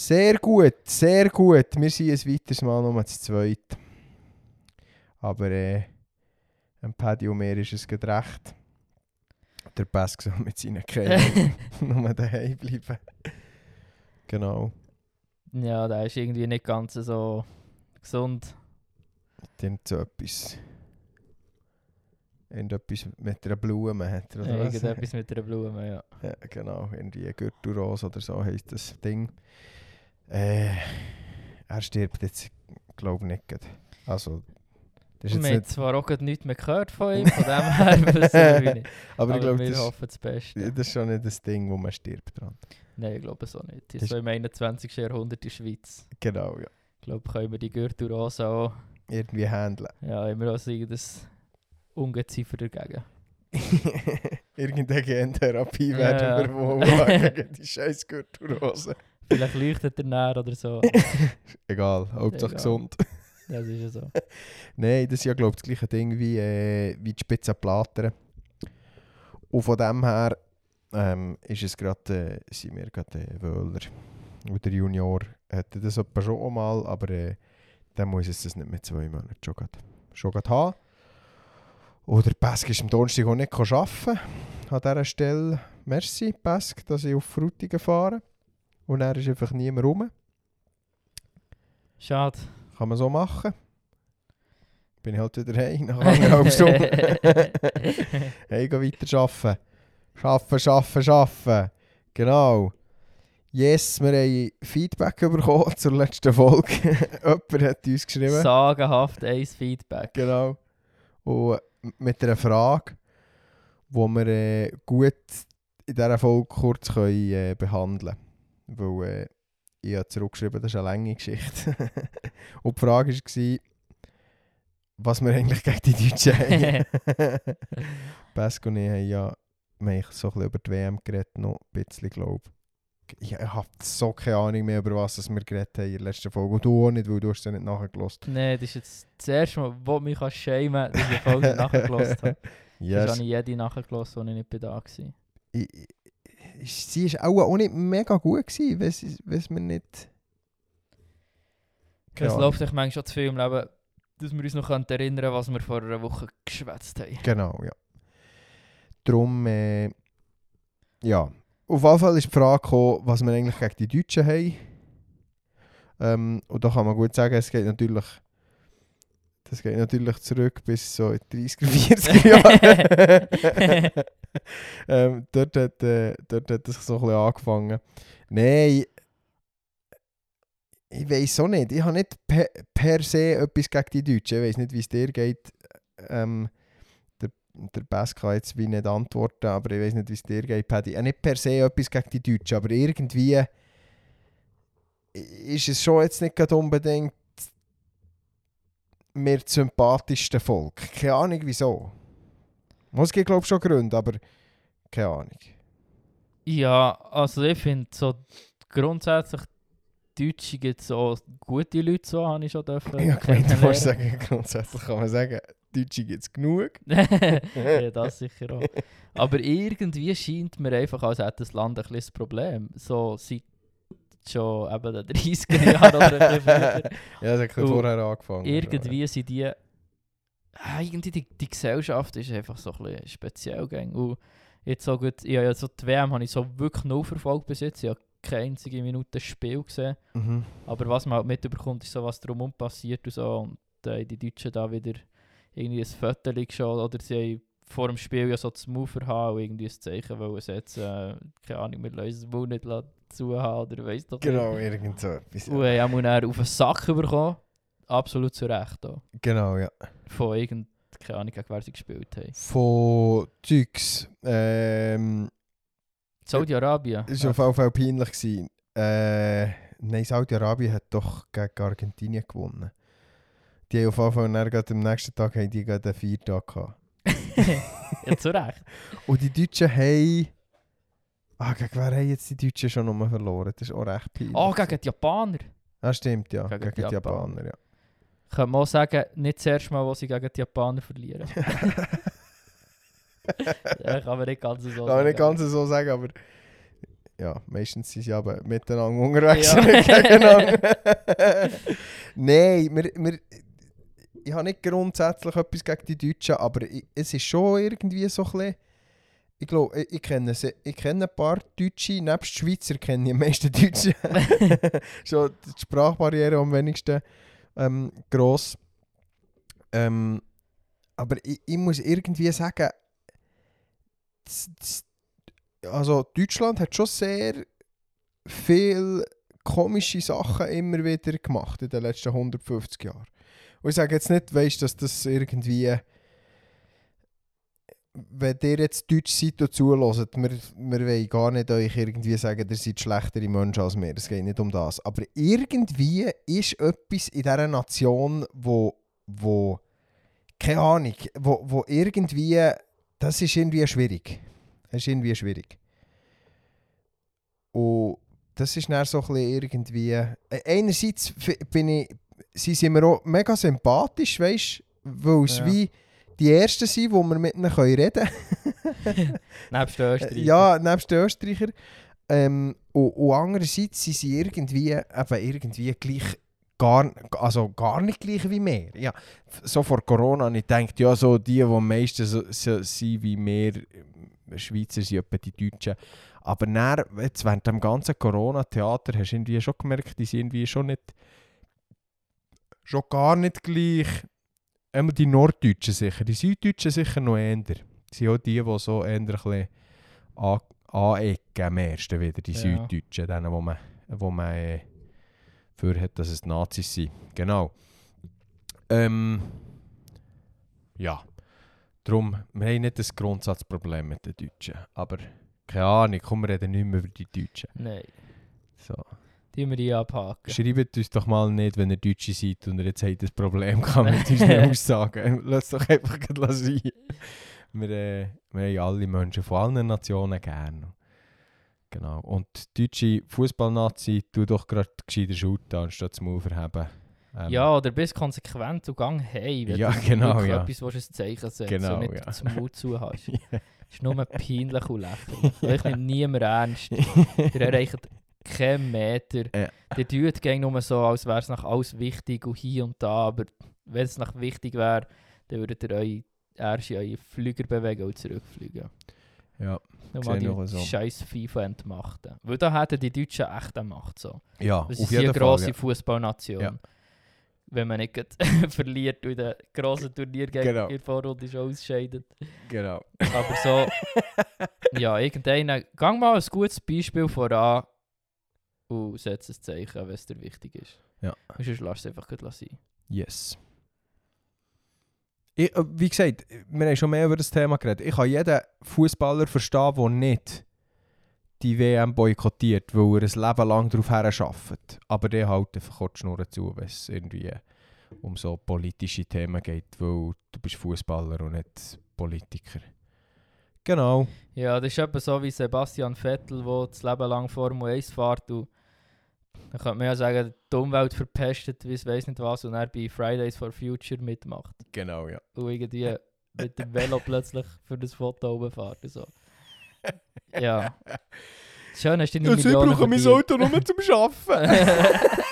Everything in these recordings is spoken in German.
Sehr gut, sehr gut. Wir sind ein weiteres Mal nur zu zweit. Aber äh, ein Paddy mir ist es gerade recht. Der Pesk soll mit seinen Kindern nur daheim bleiben. Genau. Ja, der ist irgendwie nicht ganz so gesund. Dann so etwas. Irgendetwas mit einer Blume hat er, oder was? Irgendetwas mit einer Blume, ja. Ja, genau. Irgendwie Gürtelrose oder so heisst das Ding. Äh, er stirbt jetzt, glaube ich, nicht. Also, das ist wir haben zwar auch nichts mehr gehört von ihm, von dem her wissen wir nicht. aber, ich glaube, wir das, hoffen das Beste. das ist schon nicht das Ding, wo man stirbt dran. Nein, ich glaube so nicht. Das- Das so im 21. Jahrhundert in der Schweiz. Genau, ja. Ich glaube, können wir die Gürtelrose auch, Irgendwie handeln. ja, wir auch so das Ungeziefer dagegen. Irgendeine Gentherapie Ja, werden wir wohl machen gegen die scheiß Gürtelrose. Vielleicht leuchtet er näher oder so. Egal, Hauptsache Egal. gesund. Das ist ja so. Nein, das ist ja glaube ich das gleiche Ding wie, äh, wie die Spitzenplatten. Und von dem her ähm, ist es gerade, äh, sind wir gerade äh, Wöhler. Und der Junior hätte das etwa schon auch mal, aber äh, dann muss es das nicht mit zwei Monaten schon gerade, schon gerade haben. Und der Pesk ist am Donnerstag auch nicht arbeiten an dieser Stelle. Merci, Pesk, dass ich auf Frutigen fahre. Und er ist einfach niemand rum. Schade. Kann man so machen. Bin ich halt wieder heim nach anderthalb Stunden. hey, geh weiter arbeiten. Arbeiten, arbeiten, arbeiten. Genau. Yes, wir haben Feedback bekommen zur letzten Folge. Jemand hat uns geschrieben. Sagenhaft eins Feedback. Genau. Und mit einer Frage, die wir äh, gut in dieser Folge kurz können, äh, behandeln können. Weil äh, ich habe zurückgeschrieben, das ist eine lange Geschichte. Und die Frage war, was wir eigentlich gegen die Deutschen haben. Pascal und ich haben ja wir haben so ein bisschen über die WM geredet, noch ein bisschen, glaube ich. Ich habe so keine Ahnung mehr, über was wir geredet haben in der letzten Folge. Und du auch nicht, weil du hast es ja nicht nachgelassen. Nein, das ist jetzt das erste Mal, wo mich schämen dass ich die Folge nicht nachgelassen habe. yes. Das habe ich jede nachgelassen, als ich nicht da war. ich, sie war auch, auch nicht mega gut, gewesen, wenn es mir nicht... Es läuft euch manchmal schon zu viel im Leben, dass wir uns noch können erinnern was wir vor einer Woche geschwätzt haben. Genau, ja. Darum, äh, ja. Auf jeden Fall ist die Frage gekommen, was wir eigentlich gegen die Deutschen haben. Ähm, und da kann man gut sagen, es geht natürlich... Das geht natürlich zurück bis so in die 30er, 40er Jahre. ähm, dort, hat, äh, dort hat es so ein bisschen angefangen. Nein, ich weiß auch nicht. Ich habe nicht per, per se etwas gegen die Deutschen. Ich weiß nicht, wie es dir geht. Ähm, der, der Bess kann jetzt wie nicht antworten, aber ich weiß nicht, wie es dir geht, Paddy. Habe nicht per se etwas gegen die Deutschen, aber irgendwie ist es schon jetzt nicht gerade unbedingt mir das sympathischste Volk. Keine Ahnung wieso. Es gibt glaube ich schon Gründe, aber keine Ahnung. Ja, also ich finde so grundsätzlich Deutsche gibt es auch gute Leute, so habe ich schon dürfen. Ja, ich musst sagen, grundsätzlich kann man sagen, Deutsche gibt es genug. ja, das sicher auch. Aber irgendwie scheint mir einfach, als hätte das Land ein bisschen das Problem. So seit schon eben den 30er Jahren oder ein bisschen. Ja, das hat ein vorher angefangen. Irgendwie sind die... Ah, irgendwie die, die Gesellschaft ist einfach so ein bisschen speziell. Gang. Und jetzt so gut, habe ja so die WM habe ich so wirklich null verfolgt bis jetzt. Ich habe keine einzige Minute Spiel gesehen. Mhm. Aber was man halt mitbekommt, ist so, was drumherum passiert und so. Und äh, die Deutschen da wieder irgendwie ein Foto geschaut oder sie haben vor dem Spiel ja so das Mover haben und irgendwie ein Zeichen wollen setzen. Äh, keine Ahnung, wir lassen es wohl nicht zu haben oder weiss doch Genau, irgend so etwas. nicht. Und äh, haben dann auf den Sack bekommen. Absolut zu Recht auch. Genau, ja. Von irgend, keine Ahnung, wer sie gespielt haben. Von Zeugs. Ähm, Saudi-Arabien. es war auf jeden Fall peinlich. Gewesen. Äh, nein, Saudi-Arabien hat doch gegen Argentinien gewonnen. Die haben auf jeden Fall dann am nächsten Tag haben die einen Viertag gehabt. ja, zu Recht. Und die Deutschen haben... Ah, gegen wer haben jetzt die Deutschen schon nochmal verloren? Das ist auch recht peinlich. Oh, gegen die Japaner. Ah, stimmt, ja. Gegen Gegen, die Japaner. Japaner, ja. Könnte man auch sagen, nicht das erste Mal, wo sie gegen die Japaner verlieren. ja, kann man nicht ganz so Kann man nicht sagen. ganz so sagen, aber ja, meistens sind sie aber miteinander unterwegs Ja. gegeneinander. Nein, wir, wir, ich habe nicht grundsätzlich etwas gegen die Deutschen, aber es ist schon irgendwie so ein bisschen, ich glaube, ich, ich, kenne, ich kenne ein paar Deutsche, nebst Schweizer kenne ich am meisten Deutsche. schon die Sprachbarriere am wenigsten ähm, gross. Ähm, aber ich, ich muss irgendwie sagen, das, das, also Deutschland hat schon sehr viel komische Sachen immer wieder gemacht in den letzten 150 Jahren. Und ich sage jetzt nicht, weißt, dass das irgendwie wenn ihr jetzt Deutsch seid und zuhört, wir, wir wollen gar nicht euch irgendwie sagen, ihr seid schlechtere Menschen als wir. Es geht nicht um das. Aber irgendwie ist etwas in dieser Nation, wo, wo keine Ahnung, wo, wo irgendwie, das ist irgendwie schwierig. Das ist irgendwie schwierig. Und das ist dann so ein bisschen irgendwie, äh, einerseits bin ich, sie sind mir auch mega sympathisch, weißt du, weil es Ja. wie die Ersten sind, wo wir mit ihnen reden können. Nebst den Österreichern. Ja, nebst den Österreicher. Ähm, und, und andererseits sind sie irgendwie, eben irgendwie gleich gar, also gar nicht gleich wie wir. Ja, so vor Corona habe ich gedacht, ja, so die, die am meisten so, so sind wie wir, äh, Schweizer sind etwa die Deutschen. Aber dann, jetzt während dem ganzen Corona-Theater hast du irgendwie schon gemerkt, die sind irgendwie schon nicht, schon gar nicht gleich, einmal die Norddeutschen sicher, die Süddeutschen sicher noch eher. Das sind auch die, die so eher ein bisschen an- anecken am ersten wieder, die Ja. Süddeutschen, denen, wo man, wo man äh, für hat, dass es die Nazis sind. Genau. Ähm, ja. Darum, wir haben nicht das Grundsatzproblem mit den Deutschen. Aber keine Ahnung, komm, wir reden nicht mehr über die Deutschen. Nein, So. Die wir hier abhaken. Schreibt uns doch mal nicht, wenn ihr Deutsche seid und ihr jetzt habt ein Problem gehabt mit unseren Aussagen. Lasst doch einfach gleich sein. Wir, äh, wir haben alle Menschen von allen Nationen gerne. Genau. Und die deutsche Fußballnazi, tu doch gerade gescheiter shooten, anstatt zum Maul verheben. Ähm, Ja, oder bist konsequent und gang hey, wenn Ja, du genau, ja. etwas willst, ein Zeichen setzen Genau, und nicht ja. zum Mund zu hast. Ist nur peinlich und lächerlich. Euch nimmt niemand ernst. Ihr erreicht keinen Meter. Ja. Die tut gegen nur so, als wäre es nach alles wichtig und hier und da. Aber wenn es nach wichtig wäre, dann würdet ihr euch erst eure Flüger bewegen und zurückfliegen. ja. Nur Sehe mal ich auch die so. scheiß FIFA entmachten. Weil da hätten die Deutschen echt eine Macht. So. ja, Das ist eine grosse Ja. Fußballnation. Ja. Wenn man nicht verliert in den grossen Turnier gegen Genau. der Vorrunde schon ausscheidet. Genau. Aber so, ja, irgendeiner, gang mal ein gutes Beispiel voran und setz ein Zeichen, wenn es dir wichtig ist. Ja. Und sonst lass es einfach gut sein. Yes. Ich, äh, wie gesagt, wir haben schon mehr über das Thema geredet. Ich kann jeden Fußballer verstehen, der nicht die WM boykottiert, weil er ein Leben lang darauf her arbeitet. Aber der halt einfach die Schnur zu, wenn es irgendwie um so politische Themen geht, weil du bist Fußballer und nicht Politiker. Genau. Ja, das ist etwa so wie Sebastian Vettel, der das Leben lang Formel 1 fährt und dann könnte man ja sagen, die Umwelt verpestet, wie es weiß nicht was, und er bei Fridays for Future mitmacht. Genau, ja. und irgendwie mit dem Velo plötzlich für das Foto obenfährt. und So. Ja. Schön, hast du deine Millionen verdient. Auto nur zum Arbeiten.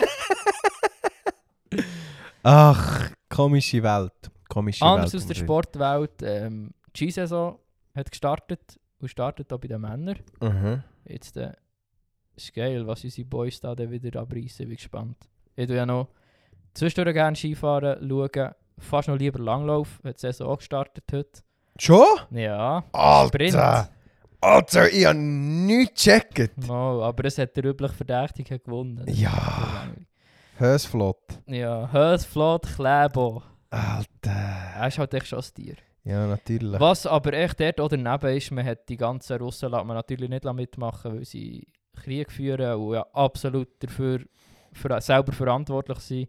Ach, komische Welt. Komische Anders Welt. aus der Sportwelt. Ähm, die Ski-Saison hat gestartet und startet auch bei den Männern. Mhm. Jetzt äh, ist geil, was unsere Boys da dann wieder abreißen. Bin gespannt. Ich tue ja noch zwischendurch gerne Skifahren, schauen. Fast noch lieber Langlauf. Hat die Saison auch gestartet heute. Schon? Ja, Alter! Alter, ich habe nichts gecheckt. Mal, aber es hat der übliche Verdächtige gewonnen. Ja. Hösflott. Ja, Hösflot Klebo. Alter. Er ist halt echt schon ein Tier. Ja, natürlich. Was aber echt dort oder daneben ist, man hat die ganzen Russen man natürlich nicht mitmachen, weil sie Krieg führen und ja absolut dafür für, selber verantwortlich sind.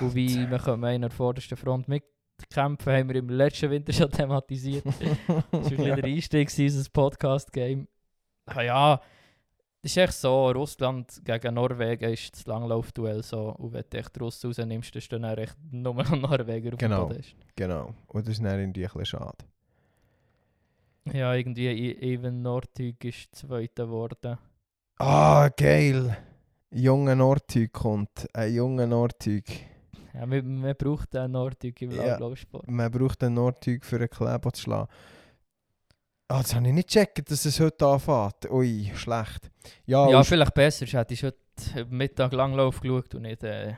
Und wie man kann an der vordersten Front mitkämpfen, haben wir im letzten Winter schon thematisiert. Das war bisschen der Einstieg in unser Podcast-Game. Ah ja, das ist echt so, Russland gegen Norwegen ist das Langlaufduell so. Und wenn du echt Russen rausnimmst, dann stehen dann echt nur noch Norweger auf Genau. dem Podest. Genau. Und das ist dann irgendwie ein bisschen schade. Ja, irgendwie I- Even Northug ist Zweiter geworden. Ah, geil. Junger Nordtyp kommt. Ein junger Nordtyp. Ja, man, man braucht einen Nordig im Ja. Langlaufsport. Man braucht einen Nordtyp für einen Kleber zu schlagen. Ah, das habe ich nicht gecheckt, dass es heute anfängt. Ui, schlecht. Ja, Ja, vielleicht besser. Ich hätte heute Mittag Langlauf geschaut und nicht äh,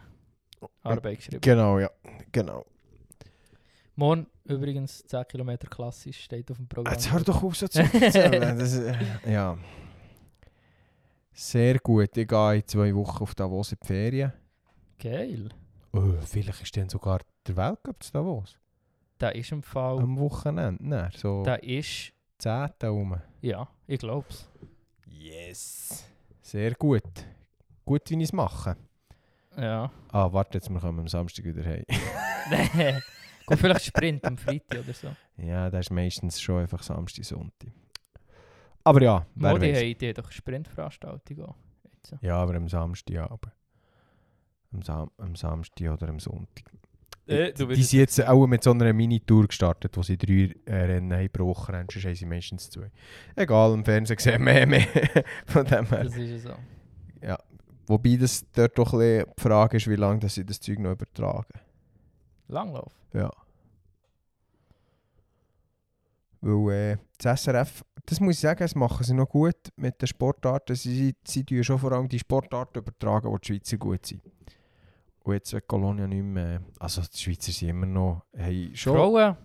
Arbeit geschrieben. genau, ja. Genau. Morgen übrigens 10 Kilometer klassisch steht auf dem Programm. Jetzt hör doch auf, so zu erzählen. Das, äh, ja. Sehr gut. Ich gehe in zwei Wochen auf Davos in die Ferien. Geil. Oh, vielleicht ist dann sogar der Weltcup zu Davos. Da ist im Fall. Am Wochenende. Nein, so Da ist. 10. rum. Ja, ich glaub's. Yes. Sehr gut. Gut, wie ich es mache. Ja. Ah, warte, jetzt wir kommen am Samstag wieder heim. Nee. Kommt vielleicht Sprint am Freitag oder so. ja, das ist meistens schon einfach Samstag, Sonntag. Aber ja, wer Modi weiß. haben die doch Sprintveranstaltung auch. Jetzt. Ja, aber am Samstag aber Am, Sam am Samstag oder am Sonntag. Äh, du die sind jetzt auch mit so einer Mini-Tour gestartet, wo sie drei äh, Rennen haben pro Woche haben, sonst haben sie meistens zwei. Egal, im Fernsehen sehen mehr, mehr. Von dem her. Das ist ja so. Wobei das dort doch ein die Frage ist, wie lange dass sie das Zeug noch übertragen. Langlauf. Ja. Weil äh, das SRF, das muss ich sagen, das machen sie noch gut mit den Sportarten. Sie, sie, sie tun schon vor allem die Sportarten übertragen, wo die Schweizer gut sind. Und jetzt wird Colonia nicht mehr... Also die Schweizer sind immer noch... Hey, schon, Frauen,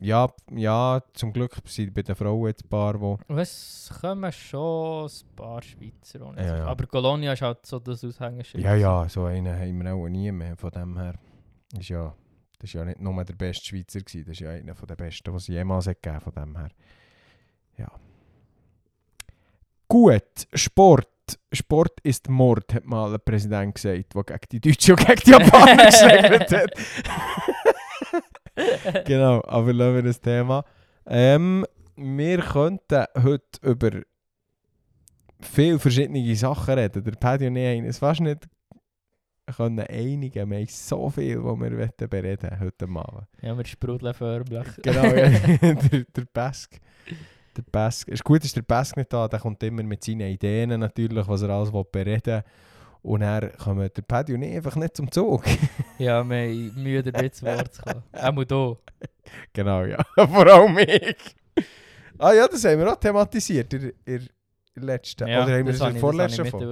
Ja, ja, zum Glück sind bei den Frauen jetzt ein paar, die... es kommen schon ein paar Schweizer. nicht Ja, ja. Aber Colonia ist halt so das Aushängeschild. Ja, ja, so einen haben wir auch nie mehr. Von dem her ist ja... Das war ja nicht nur der beste Schweizer, gewesen, das ist ja einer der besten, die es jemals hat gegeben Von dem her. Ja. Gut, Sport. Sport ist Mord, hat mal ein Präsident gesagt, der gegen die Deutschen und gegen die Japaner geschlägt hat. genau, aber lassen wir das Thema. Ähm, wir könnten heute über viele verschiedene Sachen reden. Der Paddy und ich haben es fast nicht können einigen. Wir haben so viel, was wir wollen bereden heute Abend. Ja, wir sprudeln förmlich. Genau, ja. der, der Pesk. Der Pesk. Es ist gut, ist der Pesk nicht da. Der kommt immer mit seinen Ideen natürlich, was er alles bereden will. Und dann kommen der Paddy und ich einfach nicht zum Zug. Ja, wir haben Mühe damit zu Wort zu kommen. Auch mal da. genau, ja. Vor allem ich. Ah ja, das haben wir auch thematisiert in, in der letzten. Ja, Oder haben wir das es in der vorletzten das Folge?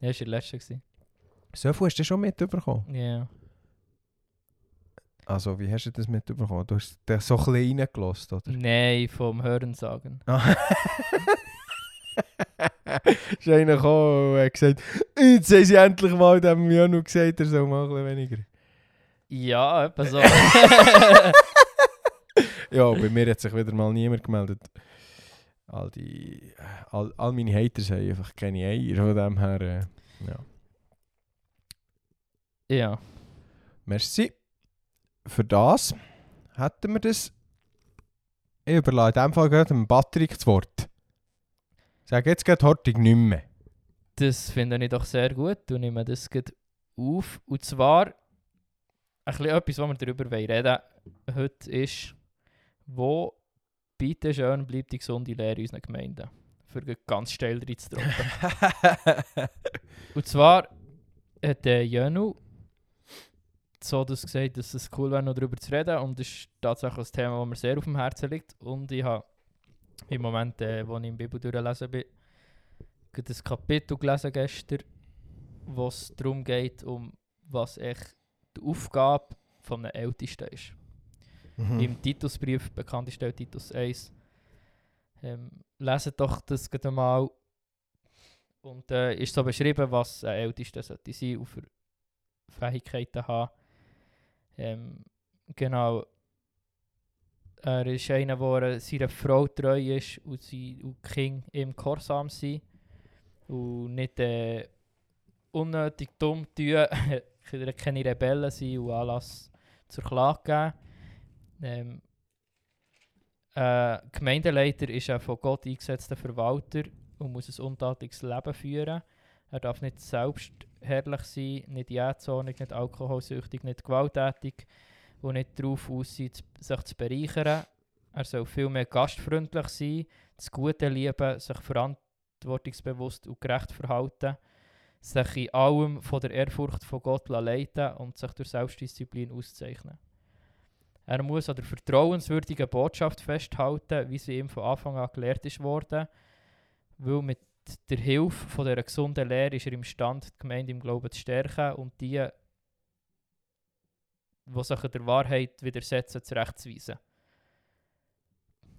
Ja, das war der letzte. So viel hast du schon mitbekommen. Ja. Also, wie hast du das mitbekommen? Du hast den so ein bisschen reingelassen, oder? Nein, vom Hören sagen. Ah. ist einer gekommen und hat gesagt, jetzt haben sie endlich mal dem Janu gesagt, er soll mal ein bisschen weniger. Ja, etwa so. Ja, bei mir hat sich wieder mal niemand gemeldet. All die, all, all meine Haters haben einfach keine Eier, von dem her, äh, ja. Ja. Merci. Für das hätten wir das. Ich überlasse in dem Fall gerade dem Patrick das Wort. Sag jetzt gerade Hortig nicht mehr. Das finde ich doch sehr gut und nehme das auf. Und zwar, ein bisschen etwas, was wir darüber reden heute ist, wo bitte schön bleibt die gesunde Lehre in unseren Gemeinden. Für ganz steil reinzudrücken. und zwar hat der Jönu so das gesagt, dass es cool wäre, noch darüber zu reden. Und das ist tatsächlich ein Thema, das mir sehr auf dem Herzen liegt. Und ich habe im Moment, äh, wo ich in Bibel durchlesen bin, gerade ein Kapitel gelesen gestern, wo es darum geht, um was echt die Aufgabe von einem Ältesten ist. Mhm. Im Titusbrief, bekannt ist der Titus 1. Ähm, leset doch das gerade einmal. Und äh, ist so beschrieben, was ein Ältester sollte sein für Fähigkeiten haben. Ähm, genau. Er ist einer, der seiner Frau treu ist und, sie, und die Kinder ihm gehorsam sind. Und nicht äh, unnötig dumm tun, keine Rebellen sein und Anlass zur Klage geben. Ähm, äh, Gemeindeleiter ist ein von Gott eingesetzter Verwalter und muss ein untadeliges Leben führen. Er darf nicht selbstherrlich sein, nicht jähzornig, nicht alkoholsüchtig, nicht gewalttätig und nicht darauf aus sein, zu- sich zu bereichern. Er soll vielmehr gastfreundlich sein, das Gute lieben, sich veran verantwortungsbewusst und gerecht verhalten, sich in allem von der Ehrfurcht von Gott leiten und sich durch Selbstdisziplin auszeichnen. Er muss an der vertrauenswürdigen Botschaft festhalten, wie sie ihm von Anfang an gelehrt ist worden, weil mit der Hilfe von dieser gesunden Lehre ist er imstande, die Gemeinde im Glauben zu stärken und die, die sich der Wahrheit widersetzen, zurechtzuweisen.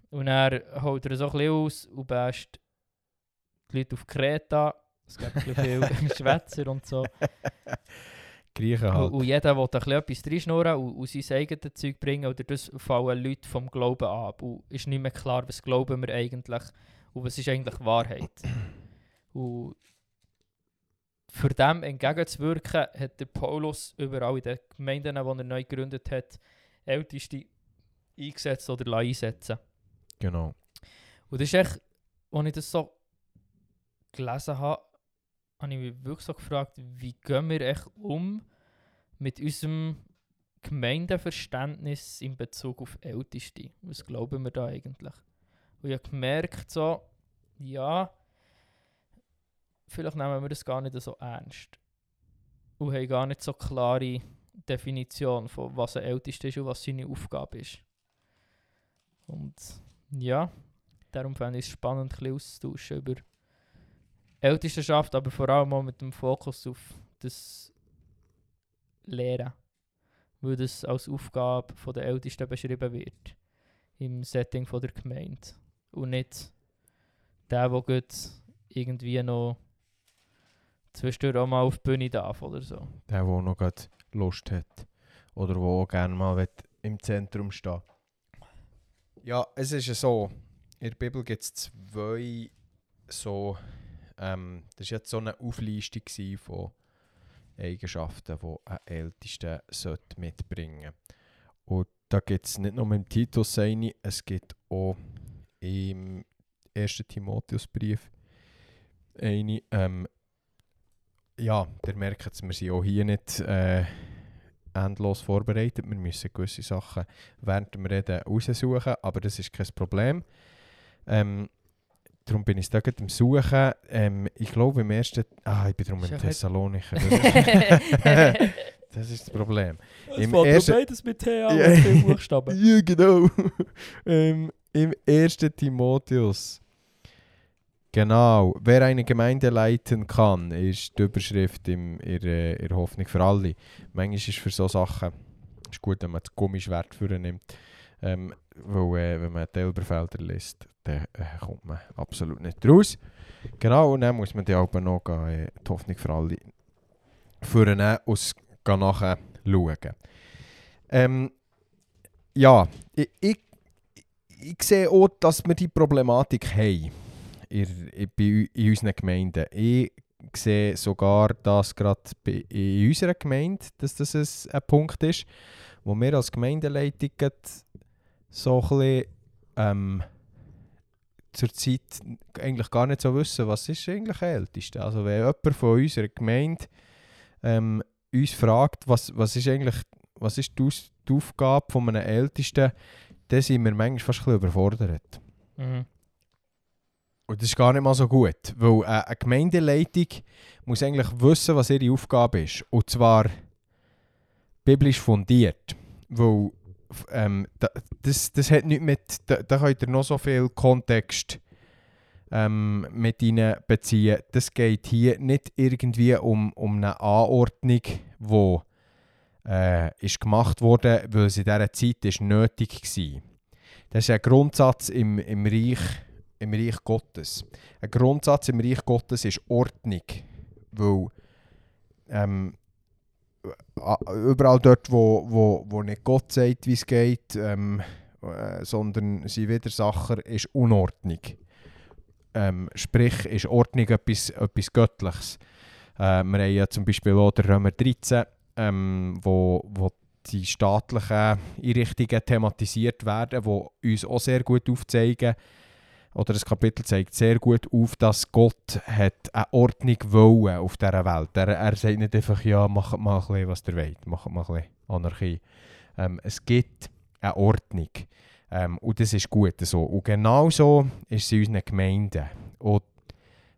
Und er holt er so ein bisschen aus und bäst die Leute auf Kreta. Es gibt ein viel Schwätzer und so. Griechen halt. Und, und jeder will ein bisschen etwas reinschnurren und, und sein eigenes Zeug bringen. Oder das fallen Leute vom Glauben ab. Und ist nicht mehr klar, was glauben wir eigentlich und was ist eigentlich Wahrheit. Und für dem entgegenzuwirken, hat der Paulus überall in den Gemeinden, die er neu gegründet hat, Älteste eingesetzt oder einsetzen Genau. Und das ist echt, als ich das so gelesen habe, habe ich mich wirklich so gefragt, wie gehen wir echt um mit unserem Gemeindeverständnis in Bezug auf Älteste? Was glauben wir da eigentlich? Und ich habe gemerkt, so, ja, vielleicht nehmen wir das gar nicht so ernst. Und haben gar nicht so klare Definition von was ein Ältester ist und was seine Aufgabe ist. Und ja, darum fände ich es spannend, ein bisschen auszutauschen über Ältestenschaft, aber vor allem auch mit dem Fokus auf das Lehren. Weil das als Aufgabe der Ältesten beschrieben wird. Im Setting von der Gemeinde. Und nicht der, der irgendwie noch zwischendurch auch mal auf die Bühne darf oder so. Der, der noch grad Lust hat. Oder der auch gerne mal im Zentrum stehen Ja, es ist ja so. In der Bibel gibt es zwei so. Ähm, das war jetzt so eine Auflistung von Eigenschaften, die ein Ältester sollte mitbringen sollte. Und da gibt es nicht nur im Titus eine, es gibt auch im 1. Timotheusbrief eine. Ähm, ja, der merkt es, wir sind auch hier nicht äh, endlos vorbereitet. Wir müssen gewisse Sachen während dem Reden raussuchen, aber das ist kein Problem. Ähm, darum bin ich da gerade am Suchen. Ähm, ich glaube im ersten... Ah, ich bin darum im ja Thessalonicher. Das ist, das ist das Problem. Im ersten- beides mit T an, mit vielen Buchstaben. Ja, genau. ähm, Im 1. Timotheus. Genau. Wer eine Gemeinde leiten kann, ist die Überschrift im, in, in Hoffnung für alle. Manchmal ist für so Sachen ist gut, wenn man das Gummischwert nimmt. Ähm, weil, äh, wenn man die Elberfelder liest, dann äh, kommt man absolut nicht raus. Genau, und dann muss man die auch noch gehen, äh, die Hoffnung für alle vornehmen und nachher schauen. Ähm, ja, ich, ich, ich sehe auch, dass wir die Problematik haben in, in, in unseren Gemeinden. Ich sehe sogar, dass gerade in unserer Gemeinde dass das ein, ein Punkt ist, wo wir als Gemeindeleitung so ein bisschen, ähm, zurzeit eigentlich gar nicht so wissen, was ist eigentlich Älteste. Also wenn jemand von unserer Gemeinde ähm, uns fragt, was, was ist eigentlich was ist die Aufgabe von einem Ältesten, dann sind wir manchmal fast ein überfordert. Mhm. Und das ist gar nicht mal so gut, weil äh, eine Gemeindeleitung muss eigentlich wissen, was ihre Aufgabe ist. Und zwar biblisch fundiert. Weil ähm, da, das, das hat nicht mit, da, da könnt ihr noch so viel Kontext ähm, mit ihnen beziehen. Das geht hier nicht irgendwie um, um eine Anordnung, die äh, ist gemacht wurde, weil es in dieser Zeit ist nötig war. Das ist ein Grundsatz im, im, Reich, im Reich Gottes. Ein Grundsatz im Reich Gottes ist Ordnung. Weil ähm, überall dort, wo, wo, wo nicht Gott sagt, wie es geht, ähm, äh, sondern sein Widersacher ist Unordnung. Ähm, sprich, ist Ordnung etwas, etwas Göttliches. Äh, wir haben ja zum Beispiel auch den Römer 13, ähm, wo, wo die staatlichen Einrichtungen thematisiert werden, die uns auch sehr gut aufzeigen, oder das Kapitel zeigt sehr gut auf, dass Gott hat eine Ordnung wollen auf dieser Welt. Er, er sagt nicht einfach, ja, macht mal ein bisschen, was ihr wollt, macht mal ein bisschen Anarchie. Ähm, es gibt eine Ordnung. Ähm, und das ist gut so. Und genau so ist es in unseren Gemeinden. Und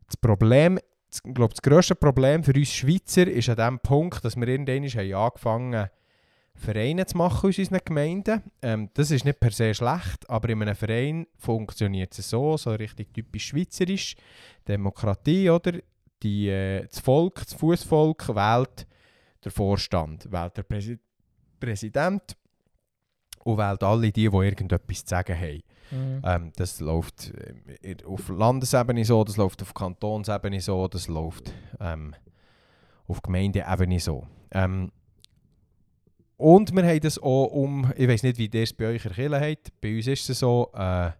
das Problem, das, glaube, das grösste Problem für uns Schweizer ist an dem Punkt, dass wir irgendwann haben angefangen Vereine zu machen aus unseren Gemeinden. Ähm, das ist nicht per se schlecht, aber in einem Verein funktioniert es so, so richtig typisch schweizerisch. Demokratie, oder? Die, äh, das Volk, das Fußvolk wählt der Vorstand, wählt der Präsi Präsident und wählt alle die, die irgendetwas zu sagen haben. Mhm. Ähm, das läuft auf Landesebene so, das läuft auf Kantonsebene so, das läuft ähm, auf Gemeindeebene so. Ähm, und wir haben das auch um, ich weiß nicht, wie ihr es bei euch in der habt, bei uns ist es so, äh,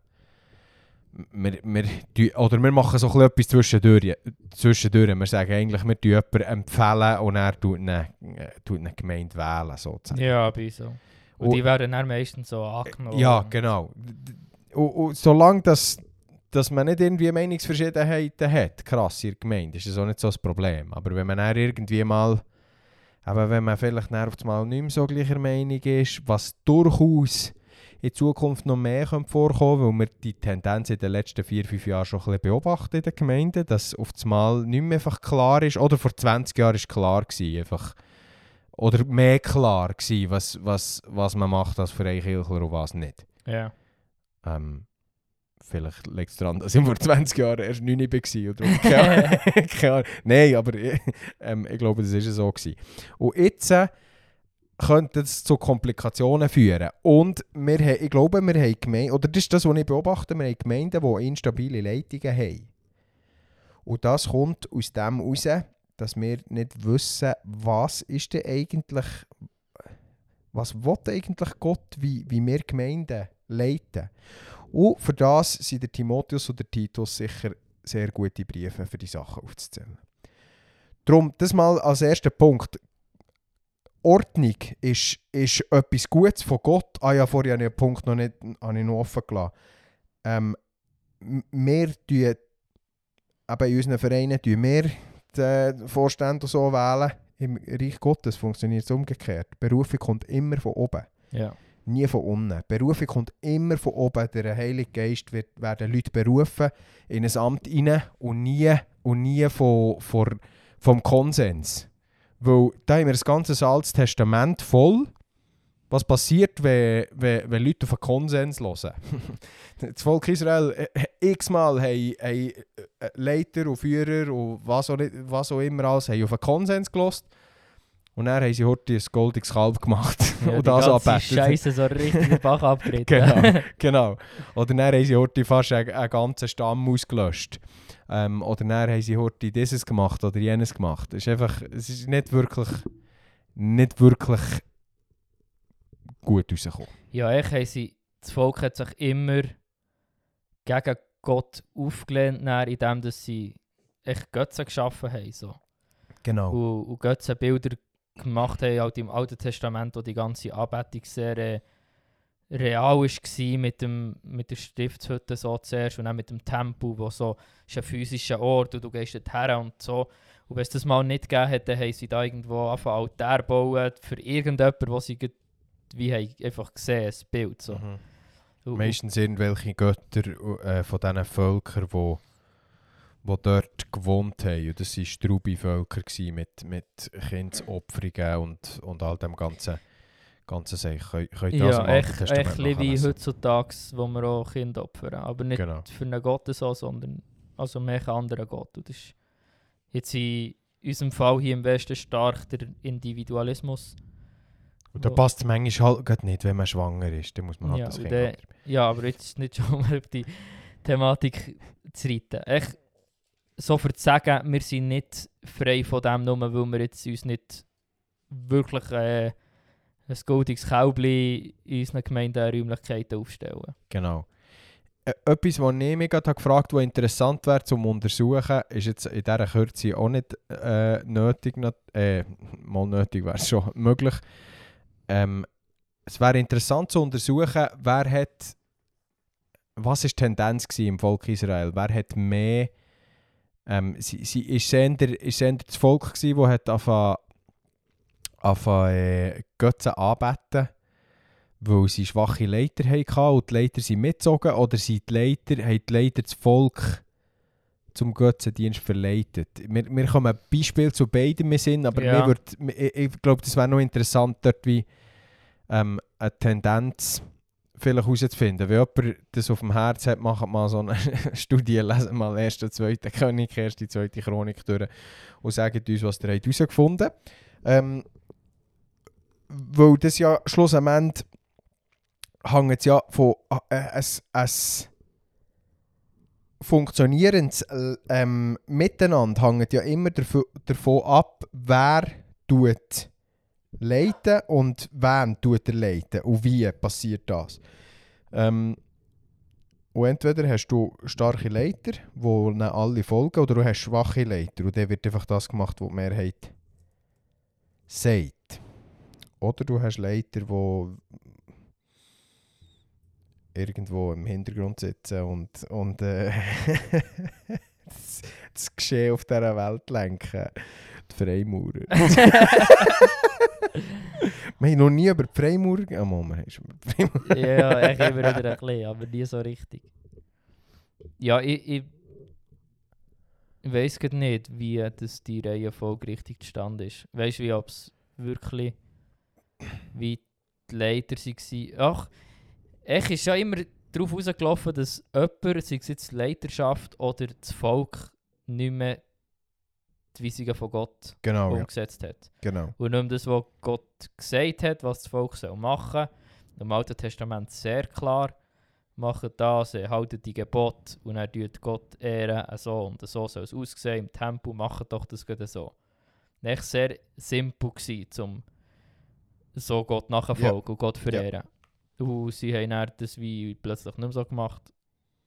wir, wir, tun- oder wir machen so ein bisschen etwas zwischendurch. zwischendurch. Wir sagen eigentlich, wir tun jemanden empfehlen und er tut eine, äh, tut eine Gemeinde wählen, sozusagen. Ja, bei so. Und Und- die werden dann meistens so angenommen. Ja, genau. Und, und solange das, dass man nicht irgendwie Meinungsverschiedenheiten hat, krass in der Gemeinde, ist das auch nicht so das Problem. Aber wenn man dann irgendwie mal, aber wenn man vielleicht dann auf einmal nicht mehr so gleicher Meinung ist, was durchaus in Zukunft noch mehr könnte vorkommen weil wir die Tendenz in den letzten vier, fünf Jahren schon ein bisschen beobachten in den Gemeinden, dass auf einmal nicht mehr einfach klar ist, oder vor 20 Jahren ist klar gewesen, einfach, oder mehr klar gewesen, was, was, was man macht als Freikirchler und was nicht. Ja. Ähm, vielleicht liegt es daran, dass ich vor 20 Jahren erst 9 war. Oder keine Ahnung. keine Ahnung. Nein, aber ich, ähm, ich glaube, das war so. Gewesen. Und jetzt äh, könnte es zu Komplikationen führen. Und wir, haben- ich glaube, wir haben Gemeinden, oder das ist das, was ich beobachte, wir haben Gemeinden, die instabile Leitungen haben. Und das kommt aus dem heraus, dass wir nicht wissen, was ist denn eigentlich, was will eigentlich Gott, wie, wie wir Gemeinden leiten. Und für das sind der Timotheus und der Titus sicher sehr gute Briefe für die Sachen aufzuzählen. Darum, das mal als erster Punkt. Ordnung ist, ist etwas Gutes von Gott. Ah ja, vorher habe ich einen Punkt noch nicht habe ich noch offen gelassen. Ähm, wir tun, eben in unseren Vereinen, tun wir die Vorstände so wählen. Im Reich Gottes funktioniert es umgekehrt. Die Berufung kommt immer von oben Ja. Nie von unten. Berufung kommt immer von oben. Der Heilige Geist wird, werden Leute berufen in ein Amt hinein und nie, und nie von, von, vom Konsens. Weil da haben wir das ganze Altes Testament voll. Was passiert, wenn, wenn, wenn Leute auf einen Konsens hören? das Volk Israel äh, x-mal haben, äh, Leiter und Führer und was auch, was auch immer alles haben auf einen Konsens gelost. Und dann haben sie heute ein goldiges Kalb gemacht ja und das angebetet. Scheiße so richtig den Bach abgetreten. Genau, genau. Oder dann haben sie heute fast einen, einen ganzen Stamm ausgelöscht. Ähm, oder dann haben sie heute dieses gemacht oder jenes gemacht. Es ist einfach, es ist nicht wirklich, nicht wirklich gut rausgekommen. Ja, echt haben sie, das Volk hat sich immer gegen Gott aufgelehnt, dann, indem dass sie echt Götzen geschaffen haben. So. Genau. Und, und Götzenbilder gemacht haben, halt im Alten Testament, wo die ganze Anbetung sehr äh, real war mit, dem, mit der Stiftshütte so zuerst und dann mit dem Tempel, wo so ist ein physischer Ort und du gehst dort her und so. Und wenn es das mal nicht gegeben hätte, haben sie da irgendwo angefangen Altar bauen für irgendjemanden, wo sie wie haben einfach gesehen, ein Bild. So. Mhm. Und- Meistens irgendwelche Götter äh, von diesen Völkern, die wo dort gewohnt haben. Und das waren gewesen mit, mit Kindsopferungen und, und all dem ganzen, ganzen Sachen. Könnt, könnt Ja, Alten echt, echt wie heutzutage, wo wir auch Kinder opfern. Aber nicht Genau. für einen Gott so, sondern also mehr anderen Gott. Und das ist jetzt in unserem Fall hier im Westen stark der Individualismus. Und da passt es manchmal halt grad nicht, wenn man schwanger ist. Dann muss man halt Ja, das Kind der-. Ja, aber jetzt ist nicht schon mal die Thematik zu reiten. Echt, so für zu sagen, wir sind nicht frei von dem, nur weil wir jetzt uns nicht wirklich äh, ein goldiges Kälbchen in unseren Gemeinderäumlichkeiten aufstellen. Genau. Etwas, was ich mich gerade gefragt habe, interessant wäre zum Untersuchen, ist jetzt in dieser Kürze auch nicht äh, nötig. nat- Äh, mal nötig wäre es schon möglich. Ähm, es wäre interessant zu untersuchen, wer hat. Was war die Tendenz im Volk Israel? Wer hat mehr. Ähm, sie, sie, ist es eher, ist das Volk, gewesen, das hat angefangen, angefangen äh, Götzen anbeten weil sie schwache Leiter hatten und die Leiter sind mitgezogen oder sind die Leiter, haben die Leiter das Volk zum Götzendienst verleitet. Wir, wir kommen ein Beispiel zu beidem in Sinn, aber Ja. würd, ich, ich glaube, das wäre noch interessant, dort wie ähm, eine Tendenz vielleicht herauszufinden. Wenn jemand das auf dem Herz hat, macht mal so eine Studie, lesen mal erste, zweite König, erste, zweite Chronik durch und sagt uns, was ihr herausgefunden habt. Ähm, weil das ja schlussendlich hängt ja von äh, ein, ein funktionierendes äh, ähm, Miteinander hängt ja immer davon ab, wer tut leiten und wen tut er leiten und wie passiert das. Ähm, und entweder hast du starke Leiter, ihnen alle folgen, oder du hast schwache Leiter und dann wird einfach das gemacht, was die Mehrheit sagt. Oder du hast Leiter, die irgendwo im Hintergrund sitzen und, und äh, das, das Geschehen auf dieser Welt lenken. Die Freimaurer. wir haben noch nie über die Freimaurer... Ah, Moment, wir haben schon über die Freimaurer... ja, ich immer wieder ein bisschen, aber nie so richtig. Ja, ich, ich, weiß nicht, wie das die Reihenfolge richtig zustande ist. Weißt du, wie ob es wirklich wie die Leiter waren? Ach, ich ist ja immer darauf rausgelaufen, dass jemand, sei es jetzt die Leiterschaft oder das Volk, nicht mehr die Weisungen von Gott Genau, ja. umgesetzt hat. Genau. Und nicht das, was Gott gesagt hat, was das Volk soll machen soll. Im Alten Testament sehr klar. Macht das, haltet die Gebote und er tut Gott ehren, so und so soll es aussehen. Im Tempel macht doch das gerade so. Echt sehr simpel gewesen, um so Gott nachzufolgen und Gott verehren. Und sie haben dann das wie plötzlich nicht mehr so gemacht.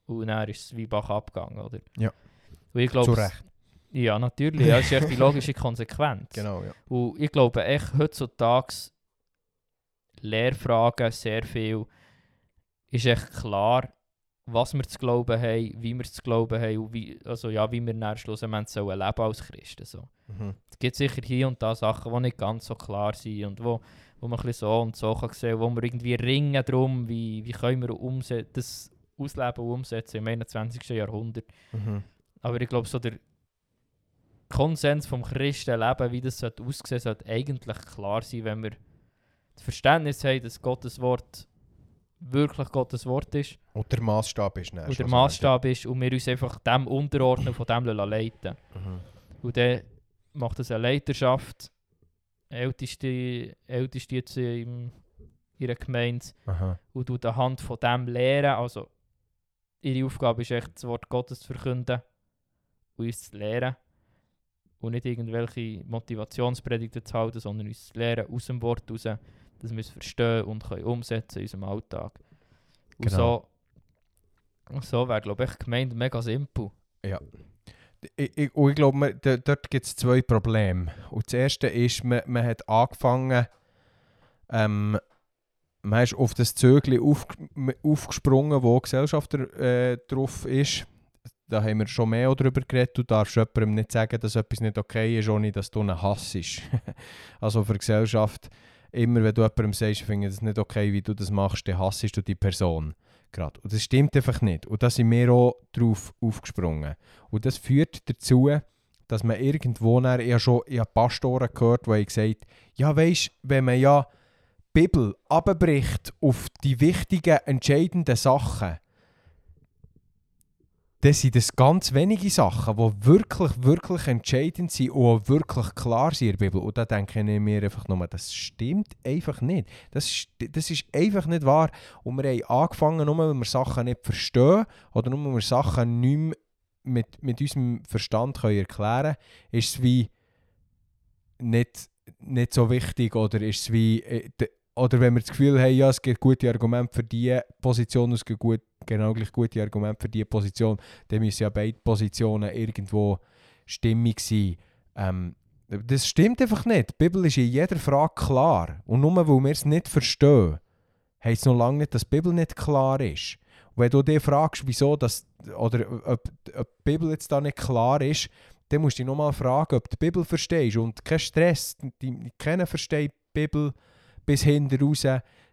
Und dann ist es wie Bach abgegangen, oder? Ja. Und ich glaube, Zu Recht. Ja, natürlich. Ja, das ist echt die logische Konsequenz. Genau, ja. Und ich glaube echt heutzutage Lehrfragen sehr viel ist echt klar, was wir zu glauben haben, wie wir zu glauben haben und wie, also ja, wie wir dann schlussendlich sollen leben als Christen. So. Mhm. Es gibt sicher hier und da Sachen, die nicht ganz so klar sind und wo, wo man ein bisschen so und so kann sehen, wo wir irgendwie ringen darum, wie, wie können wir das ausleben und umsetzen im 21. Jahrhundert. Mhm. Aber ich glaube, so der Konsens vom Christenleben, wie das sollte aussehen sollte, eigentlich klar sein, wenn wir das Verständnis haben, dass Gottes Wort wirklich Gottes Wort ist Und der Maßstab ist dann und der. Maßstab ist und wir uns einfach dem unterordnen von dem leiten Mhm. Und dann macht es eine Leiterschaft, älteste, älteste jetzt in ihrer Gemeinde, Aha. und tut anhand von dem lehren. Also, ihre Aufgabe ist echt, das Wort Gottes zu verkünden und uns zu lehren. Und nicht irgendwelche Motivationspredigten zu halten, sondern uns zu lehren aus dem Wort raus, dass wir es verstehen und können umsetzen in unserem Alltag. Und Genau. so, so wäre, glaube ich, die Gemeinde mega simpel. Ich, ich, und ich glaube, dort gibt es zwei Probleme. Und das erste ist, man, man hat angefangen, ähm, man ist auf das Zögli auf, aufgesprungen, wo Gesellschaft äh, drauf ist. Da haben wir schon mehr darüber geredet. Du darfst jemandem nicht sagen, dass etwas nicht okay ist, ohne dass du einen Hass ist. also für die Gesellschaft, immer wenn du jemandem sagst, ich finde das nicht okay, wie du das machst, dann hassest du die Person. Gerade. Und das stimmt einfach nicht. Und da sind wir auch drauf aufgesprungen. Und das führt dazu, dass man irgendwo, dann, ich habe schon ich habe Pastoren gehört, die gesagt ja weisst, wenn man ja die Bibel abbricht auf die wichtigen, entscheidenden Sachen, dann sind das ganz wenige Sachen, die wirklich, wirklich entscheidend sind und auch wirklich klar sind in der Bibel. Und da denke ich mir einfach nur, das stimmt einfach nicht. Das, das ist einfach nicht wahr. Und wir haben angefangen, nur weil wir Sachen nicht verstehen oder nur weil wir Sachen nicht mehr mit, mit unserem Verstand können erklären können, ist es wie nicht, nicht so wichtig oder ist es wie... äh, de- Oder wenn wir das Gefühl haben, ja, es gibt gute Argumente für diese Position, es gibt gut, genau gleich gute Argumente für diese Position, dann müssen ja beide Positionen irgendwo stimmig sein. Ähm, das stimmt einfach nicht. Die Bibel ist in jeder Frage klar. Und nur weil wir es nicht verstehen, heisst es noch lange nicht, dass die Bibel nicht klar ist. Und wenn du dich fragst, wieso das, oder ob, ob die Bibel jetzt da nicht klar ist, dann musst du dich nochmal fragen, ob du die Bibel verstehst. Und kein Stress, die, keiner versteht die Bibel bis hinten raus.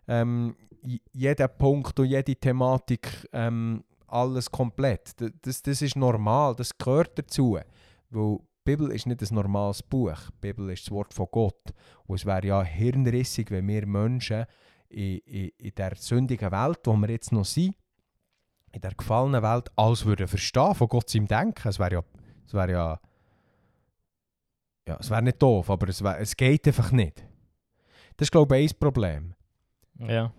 Ähm, jeder Punkt und jede Thematik ähm, alles komplett. Das, das ist normal, das gehört dazu. Weil die Bibel ist nicht ein normales Buch. Die Bibel ist das Wort von Gott. Und es wäre ja hirnrissig, wenn wir Menschen in, in, in der sündigen Welt, wo wir jetzt noch sind, in der gefallenen Welt, alles würden verstehen von Gott seinem Denken. Es wäre ja, es wäre ja, ja, es wäre nicht doof, aber es, wär, es geht einfach nicht. Das ist, glaube ich, ein Problem. Ja.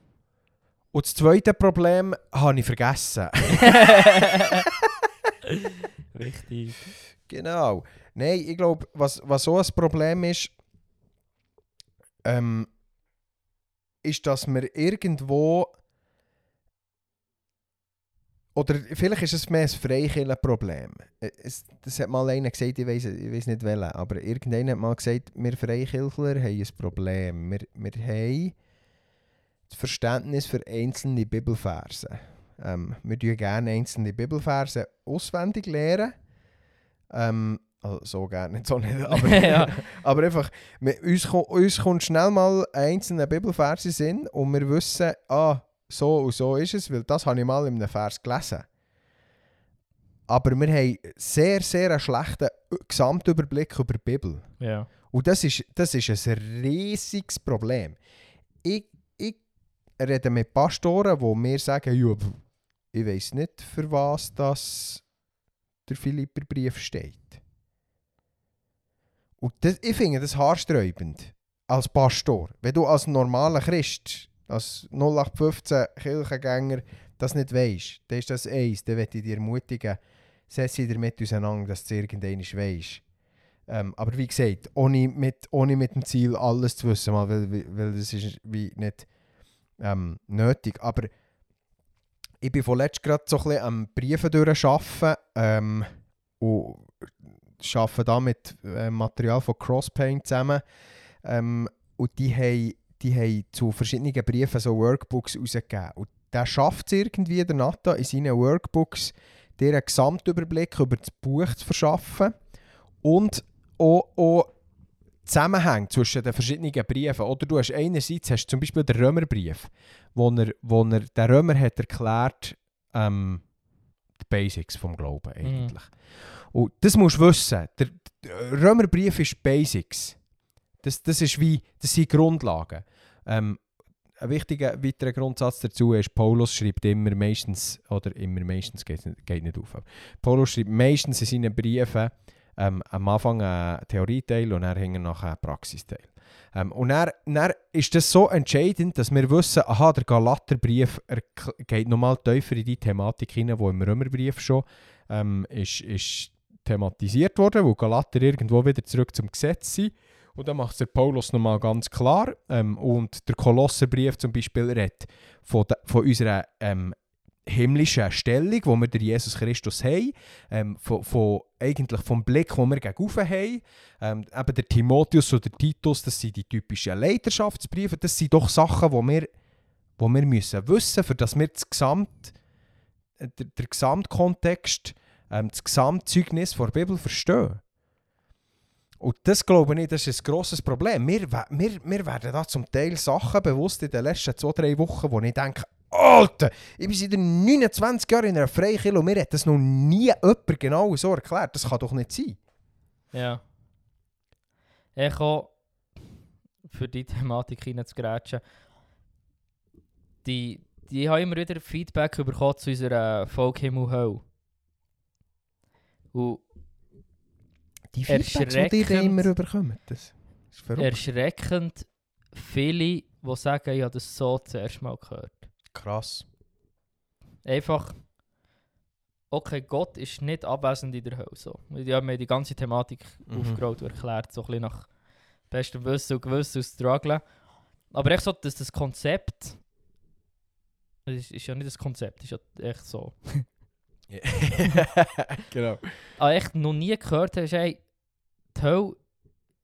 Und das zweite Problem habe ich vergessen. Richtig. genau. Nein, ich glaube, was, was so ein Problem ist, ähm, ist, dass wir irgendwo. Oder vielleicht ist es mehr ein Freikillenproblem. Äh, Es, das hat mal einer gesagt, ich weiß ich weiss nicht welcher, aber irgendeiner hat mal gesagt, wir Freikirchler haben ein Problem. Wir, wir haben das Verständnis für einzelne Bibelverse. Ähm, wir lernen gerne einzelne Bibelverse auswendig lernen. Ähm, also so gerne nicht, so nicht. Aber, Ja. aber einfach, wir, uns, uns kommt schnell mal ein einzelner Bibelvers in und wir wissen, ah, so und so ist es, weil das habe ich mal in einem Vers gelesen. Aber wir haben sehr, sehr einen schlechten Gesamtüberblick über die Bibel. Ja. Und das ist, das ist ein riesiges Problem. Ich, ich rede mit Pastoren, die mir sagen, ja, ich weiß nicht, für was das der Philipperbrief steht. Und das, ich finde das haarsträubend als Pastor. Wenn du als normaler Christ, als 0815 Kirchengänger das nicht weißt, dann ist das eins. Dann möchte ich dir ermutigen, setz dich damit auseinander, dass du irgendwann weisst. Ähm, aber wie gesagt, ohne mit, ohne mit dem Ziel alles zu wissen, weil- weil das ist wie nicht ähm, nötig. Aber ich bin vorletzt gerade so ein am Briefen durcharbeiten ähm, und arbeite da mit äh, Material von Crosspaint zusammen. Ähm, und die haben, die haben zu verschiedenen Briefen so Workbooks rausgegeben. Und der schafft es irgendwie, der Nata, in seinen Workbooks dir einen Gesamtüberblick über das Buch zu verschaffen und auch, auch Zusammenhänge zwischen den verschiedenen Briefen. Oder du hast einerseits hast zum Beispiel den Römerbrief, wo er, wo er der Römer hat erklärt ähm, die Basics vom Glauben eigentlich. Und das musst du wissen. Der, der Römerbrief ist Basics. Das, das, ist wie, das sind Grundlagen. Ähm, ein wichtiger weiterer Grundsatz dazu ist, Paulus schreibt immer meistens, oder immer meistens geht nicht, geht nicht auf, Paulus schreibt meistens in seinen Briefen ähm, am Anfang einen Theorieteil und dann hinten nachher einen Praxisteil. Ähm, und dann, dann ist das so entscheidend, dass wir wissen, aha, der Galaterbrief geht nochmal tiefer in die Thematik hinein, die im Römerbrief schon ähm, ist, ist thematisiert wurde, wo Galater irgendwo wieder zurück zum Gesetz sind. Und dann macht es Paulus nochmal ganz klar. Ähm, und der Kolosserbrief zum Beispiel redet von, von unserer ähm, himmlischen Stellung, wo wir Jesus Christus haben, ähm, von, von, eigentlich vom Blick, den wir gegenüber haben. Ähm, eben der Timotheus oder der Titus, das sind die typischen Leiterschaftsbriefe. Das sind doch Sachen, die wir, wo wir müssen wissen, für dass wir das Gesamt, äh, der, der Gesamtkontext, ähm, das Gesamtzeugnis der Bibel verstehen. Und das glaube ich, das ist ein grosses Problem. Wir, wir, wir werden da zum Teil Sachen bewusst in den letzten zwei, drei Wochen, wo ich denke, Alter, ich bin seit 29 Jahren in einer Freikirche und mir hat das noch nie jemand genau so erklärt. Das kann doch nicht sein. Ja. Ich auch für die Thematik hineinzugrätschen. Die, die haben immer wieder Feedback bekommen zu unserer Folge Himmel Hölle. Und Die Feedbacks, die ihr immer überkommen, das ist verrückt. erschreckend viele, die sagen, ich habe das so zuerst mal gehört. Krass. Einfach, okay, Gott ist nicht abwesend in der Hölle. So. Ich habe mir die ganze Thematik Mhm. aufgerollt und erklärt, so ein bisschen nach bestem Wissen und Gewissen und Strugglen. Aber echt so, dass das Konzept, es ist, ist ja nicht das Konzept, es ist ja echt so. genau. Aber echt noch nie gehört hast, hey, die Hölle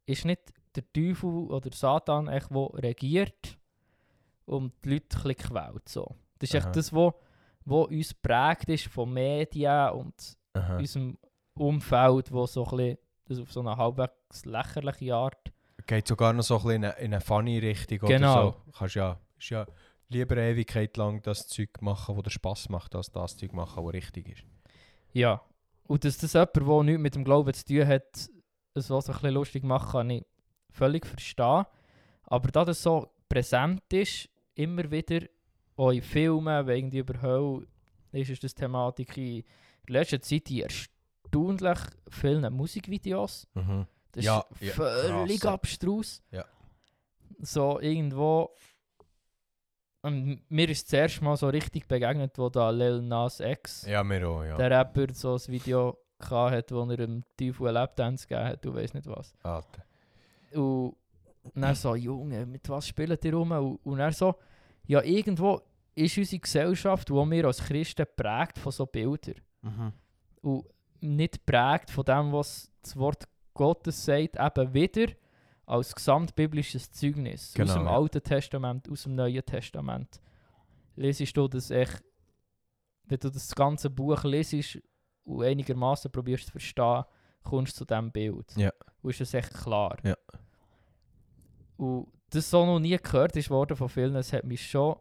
ist nicht der Teufel oder Satan, echt, der regiert und die Leute ein bisschen quält. So. Das ist Aha. echt das, was wo uns prägt ist von Medien und Aha. unserem Umfeld, wo so ein bisschen, das auf so eine halbwegs lächerliche Art. Geht sogar noch so ein bisschen in eine, in eine funny Richtung Genau. oder so. Kannst ja, ist ja lieber eine Ewigkeit lang das Zeug machen, das Spass macht, als das Zeug machen, das richtig ist. Ja. Und dass das jemand, der nichts mit dem Glauben zu tun hat, es was ein bisschen lustig machen kann, ich völlig verstehen. Aber da das so präsent ist, immer wieder, auch in Filmen, wenn irgendwie über Hölle ist, ist das Thematik in letzter Zeit in erstaunlich vielen Musikvideos. Mhm. Das Ja, ist ja, völlig krass. abstrus. Ja. So irgendwo. Und mir ist das erste Mal so richtig begegnet, wo da Lil Nas X, Ja, mir auch, ja. der Rapper, so ein Video hatte, wo er dem Teufel Lapdance gegeben hat, du weißt nicht was. Alter. Und dann so, Junge, mit was spielt ihr rum? Und, und dann so, ja, irgendwo ist unsere Gesellschaft, wo wir als Christen prägt von so Bildern. Mhm. und nicht prägt von dem, was das Wort Gottes sagt, eben wieder als gesamtbiblisches Zeugnis Genau, aus dem ja. Alten Testament, aus dem Neuen Testament. Lesest du das echt, wenn du das ganze Buch lesest und einigermaßen probierst zu verstehen, kommst du zu diesem Bild. Ja. Und ist das echt klar. Ja. Und das so noch nie gehört ist worden von vielen, das hat mich schon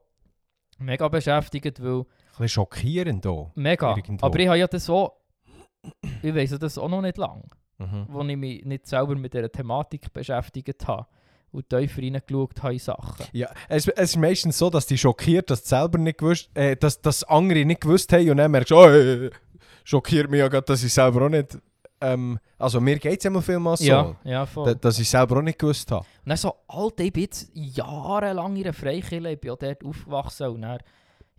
mega beschäftigt, weil Ein bisschen schockierend hier. Mega. Irgendwo. Aber ich habe ja das auch. Ich weiß das auch noch nicht lange, Mhm. wo ich mich nicht selber mit dieser Thematik beschäftigt habe und tiefer reingeschaut habe in Sachen. Ja, es, es ist meistens so, dass die schockiert, dass du selber nicht gewusst, äh, dass, dass andere nicht gewusst haben und dann merkst du, oh, äh, schockiert mich ja gerade, dass ich selber auch nicht, ähm, also mir geht es immer vielmals so, Ja, ja, voll. da, dass ich selber auch nicht gewusst habe. Und dann so, Alter, ich bin jetzt jahrelang in einer Freikirche, ich bin auch dort aufgewachsen und dann,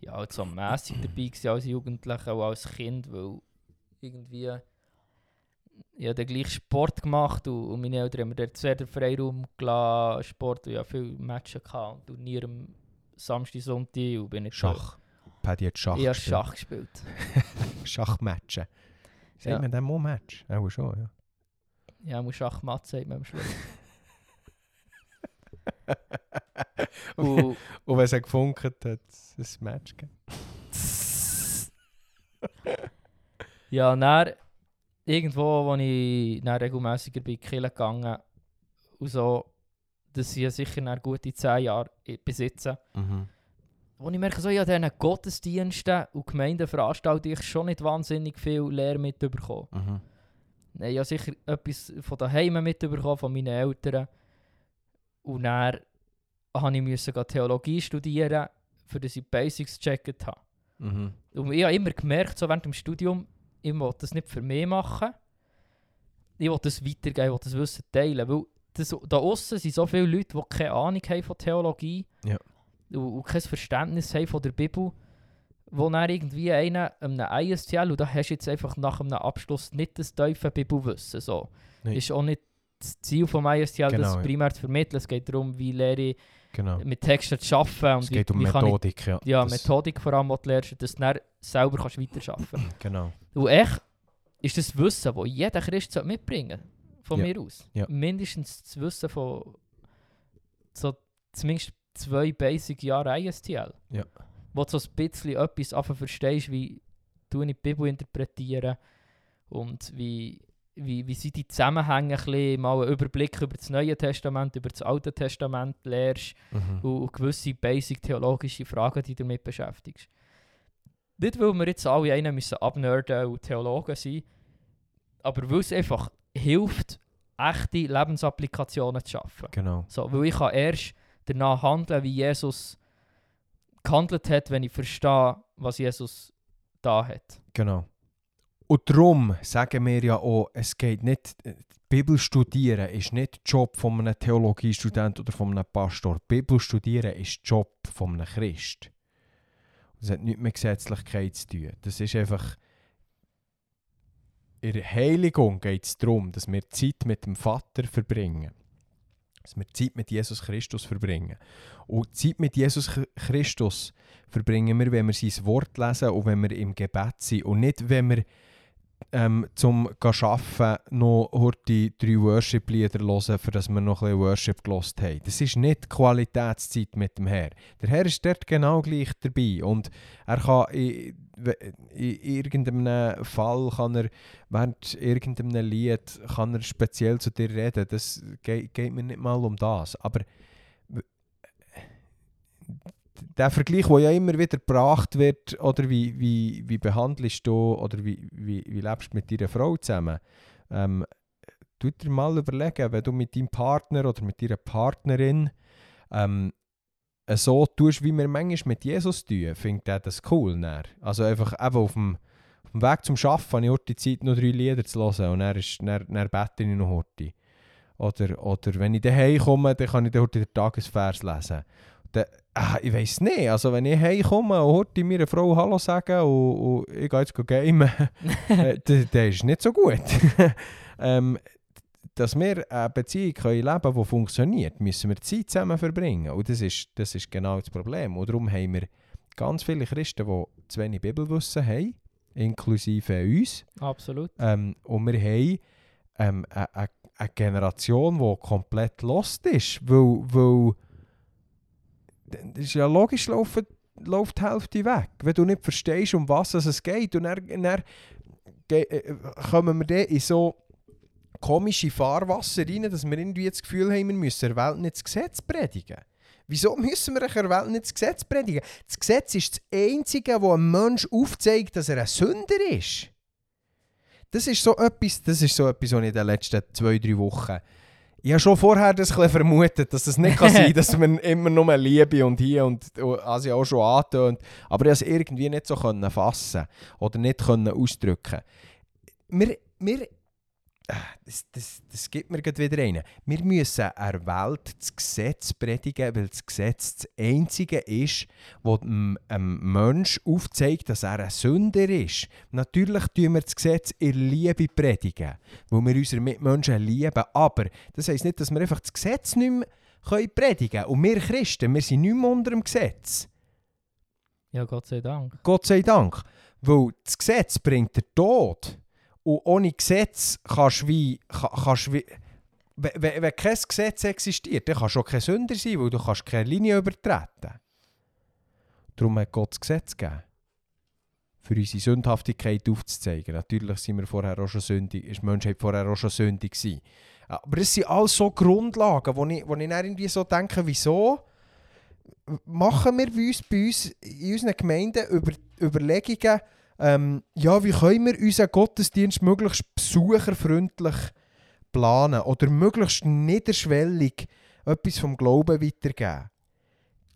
ja, halt so mässig dabei gewesen als Jugendlicher und als Kind, weil irgendwie, ich habe gleich Sport gemacht und, und meine Eltern haben mir dort sehr den Freiraum gelassen, Sport, und ja viele Matches gehabt und Turnier am Samstag, Sonntag und bin nicht Schach. Paddy hat Schach Ich habe. Schach gespielt. Schachmatchen. Sagt Ja. man dem auch Match? Auch schon, ja. Ja, muss Schachmatt sagt man am Schluss. und, und, wenn es gefunkt hat, hat es ein Match gegeben. Ja, dann, irgendwo, wo ich dann regelmäßiger bei Kille gegangen und so, dass ich sicher nach gute 10 Jahre besitze, Mhm. Wo ich merke, so, ja, diesen Gottesdiensten und Gemeindeveranstaltungen ich schon nicht wahnsinnig viel Lehre mitbekommen. Mhm. Ich habe sicher etwas von daheim mitbekommen, von meinen Eltern. Und dann musste ich Theologie studieren, für dass ich Basics gecheckt habe. Mhm. Und ich habe immer gemerkt, so während dem Studium, ich will das nicht für mich machen. Ich will das weitergeben, ich will das Wissen teilen. Weil das, da außen sind so viele Leute, die keine Ahnung haben von Theologie Ja. Und, kein Verständnis haben von der Bibel, wo dann irgendwie einer einem ISTL, und da hast du jetzt einfach nach einem Abschluss nicht das tiefe Bibelwissen. So. Nein. Ist auch nicht das Ziel vom ISTL, Genau, das ja. primär zu vermitteln. Es geht darum, wie lehre ich Genau. mit Texten zu arbeiten und Es geht wie, um wie kann ich Methodik, ja. ja, Methodik vor allem, die du lernst, dass du dann selber kannst weiterarbeiten kannst. Genau. Und echt ist das Wissen, das jeder Christ mitbringen sollte, von Ja. mir aus. Ja. Mindestens das Wissen von so zumindest zwei basic Jahre ISTL. Ja. Wo du so ein bisschen etwas einfach verstehst, wie du die Bibel interpretieren und wie, wie, wie sind die Zusammenhänge, ein bisschen, mal einen Überblick über das Neue Testament, über das Alte Testament lernst Mhm. und, und gewisse basic theologische Fragen, die du damit beschäftigst. Nicht, weil wir jetzt alle einen müssen abnerden und Theologen sein, aber weil es einfach hilft, echte Lebensapplikationen zu schaffen. Genau. So, weil ich kann erst danach handeln, wie Jesus gehandelt hat, wenn ich verstehe, was Jesus da hat. Genau. Und darum sagen wir ja auch, es geht nicht, Bibel studieren ist nicht der Job von einem Theologiestudent oder von einem Pastor. Bibel studieren ist der Job von einem Christ. Das hat nichts mit Gesetzlichkeit zu tun. Das ist einfach... In der Heiligung geht es darum, dass wir Zeit mit dem Vater verbringen. Dass wir Zeit mit Jesus Christus verbringen. Und Zeit mit Jesus Ch- Christus verbringen wir, wenn wir sein Wort lesen und wenn wir im Gebet sind. Und nicht, wenn wir ähm, zum Arbeiten noch heute drei Worship-Lieder hören, für dass wir noch ein Worship gelost haben. Das ist nicht Qualitätszeit mit dem Herr. Der Herr ist dort genau gleich dabei. Und er kann in, in irgendeinem Fall, kann er während irgendeinem Lied, kann er speziell zu dir reden. Das geht, geht mir nicht mal um das. Aber der Vergleich, der ja immer wieder gebracht wird, oder wie, wie, wie behandelst du oder wie, wie, wie lebst du mit deiner Frau zusammen? Ähm, tu dir mal überlegen, wenn du mit deinem Partner oder mit deiner Partnerin ähm, so tust, wie wir manchmal mit Jesus tun, findet er das cool. Dann. Also einfach eben auf dem, auf dem Weg zum Arbeiten habe ich heute die Zeit, noch drei Lieder zu hören und dann, ist, dann, dann bete ich noch heute. Oder, oder wenn ich daheim komme, dann kann ich heute den Tagesvers lesen. Dann, ah, ich weiß nicht, also wenn ich heimkomme und heute meiner Frau Hallo sagen und, und ich gehe jetzt gamen, äh, dann ist nicht so gut. ähm, dass wir eine Beziehung können leben können, die funktioniert, müssen wir Zeit zusammen verbringen. Und das ist, das ist genau das Problem. Und darum haben wir ganz viele Christen, die zu wenig Bibelwissen haben, inklusive uns. Absolut. Ähm, und wir haben ähm, eine, eine, eine Generation, die komplett lost ist, weil, weil das ist ja logisch, läuft, läuft die Hälfte weg. Wenn du nicht verstehst, um was es geht, und dann, dann äh, kommen wir dann in so komische Fahrwasser rein, dass wir irgendwie das Gefühl haben, wir müssen der Welt nicht das Gesetz predigen. Wieso müssen wir der Welt nicht das Gesetz predigen? Das Gesetz ist das Einzige, wo ein Mensch aufzeigt, dass er ein Sünder ist. Das ist so etwas, das ist so etwas, was ich in den letzten zwei, drei Wochen ich habe schon vorher das ein vermutet, dass es nicht kann sein kann, dass man immer nur Liebe und hier und also auch schon antönt. Aber ich konnte es irgendwie nicht so fassen oder nicht ausdrücken. Wir, wir das, das, das gibt mir wieder rein. Wir müssen der Welt das Gesetz predigen, weil das Gesetz das Einzige ist, das einem Menschen aufzeigt, dass er ein Sünder ist. Natürlich tun wir das Gesetz in Liebe predigen, weil wir unsere Mitmenschen lieben. Aber das heisst nicht, dass wir einfach das Gesetz nicht mehr predigen können. Und wir Christen, wir sind nicht mehr unter dem Gesetz. Ja, Gott sei Dank. Gott sei Dank. Weil das Gesetz bringt den Tod. Und ohne Gesetz kannst du wie, kannst wie wenn, wenn kein Gesetz existiert, dann kannst du auch kein Sünder sein, weil du kannst keine Linie übertreten Darum hat Gott das Gesetz gegeben. Für unsere Sündhaftigkeit aufzuzeigen. Natürlich sind wir vorher auch schon sündig, ist die Menschheit vorher auch schon sündig gewesen. Aber es sind alles so Grundlagen, wo ich, wo ich dann irgendwie so denke, wieso machen wir bei uns, bei uns in unseren Gemeinden über, Überlegungen, ähm, ja, wie können wir unseren Gottesdienst möglichst besucherfreundlich planen oder möglichst niederschwellig etwas vom Glauben weitergeben?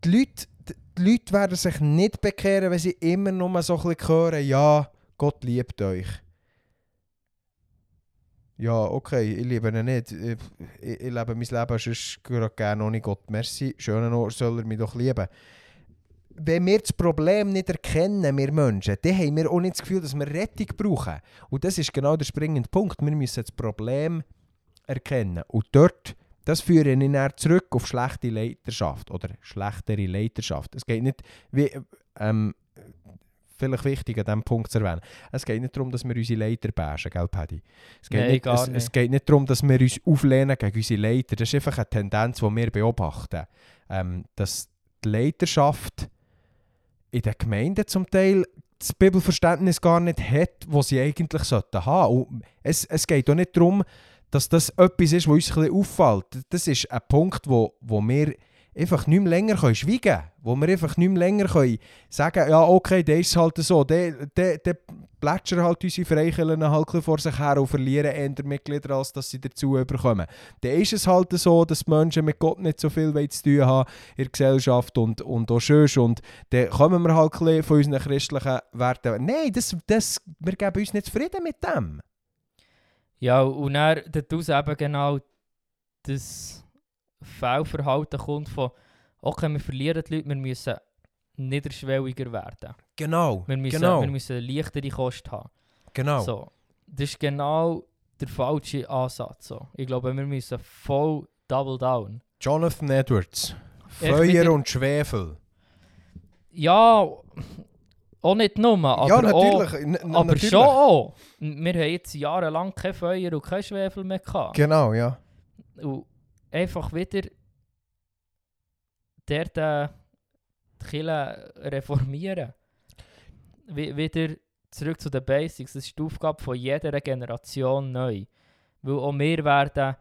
Die Leute, die Leute werden sich nicht bekehren, wenn sie immer nur so ein hören, ja, Gott liebt euch. Ja, okay, ich liebe ihn nicht. Ich, ich, lebe mein Leben sonst gerne ohne Gott. Merci, schönen Ort soll er mich doch lieben wenn wir das Problem nicht erkennen, wir Menschen, dann haben wir auch nicht das Gefühl, dass wir Rettung brauchen. Und das ist genau der springende Punkt. Wir müssen das Problem erkennen. Und dort, das führe ich dann zurück auf schlechte Leiterschaft oder schlechtere Leiterschaft. Es geht nicht, wie, ähm, vielleicht wichtig an diesem Punkt zu erwähnen, es geht nicht darum, dass wir unsere Leiter bashen, gell Paddy? Es geht, Nein, nicht, es, nicht. es geht nicht darum, dass wir uns auflehnen gegen unsere Leiter. Das ist einfach eine Tendenz, die wir beobachten. Ähm, dass die Leiterschaft in den Gemeinden zum Teil das Bibelverständnis gar nicht hat, das sie eigentlich sollten haben. Und es, es geht auch nicht darum, dass das etwas ist, was uns ein bisschen auffällt. Das ist ein Punkt, wo, wo wir einfach nicht mehr länger können schweigen können. Wo wir einfach nicht mehr länger können sagen ja okay, der ist halt so, der, plätschern halt unsere Freikirchen halt vor sich her und verlieren eher Mitglieder, als dass sie dazu bekommen. Dann ist es halt so, dass die Menschen mit Gott nicht so viel zu tun haben in der Gesellschaft und, und auch schön. Und dann kommen wir halt von unseren christlichen Werten. Nein, das, das, wir geben uns nicht zufrieden mit dem. Ja, und dann daraus eben genau das Fehlverhalten kommt von, okay, wir verlieren die Leute, wir müssen niederschwelliger werden. Genau, Wir müssen, genau, wir müssen leichtere Kosten haben. genau. So, das ist genau der falsche Ansatz. So. Ich glaube, wir müssen voll double down. Jonathan Edwards. Feuer und Schwefel. Ja, auch nicht nur, aber, ja, auch, natürlich. n- aber natürlich. schon auch. Wir haben jetzt jahrelang kein Feuer und kein Schwefel mehr gehabt. Genau, ja. Und einfach wieder dort äh, die Kirche reformieren. Wie, wieder zurück zu den Basics. Das ist die Aufgabe von jeder Generation neu. Weil auch wir werden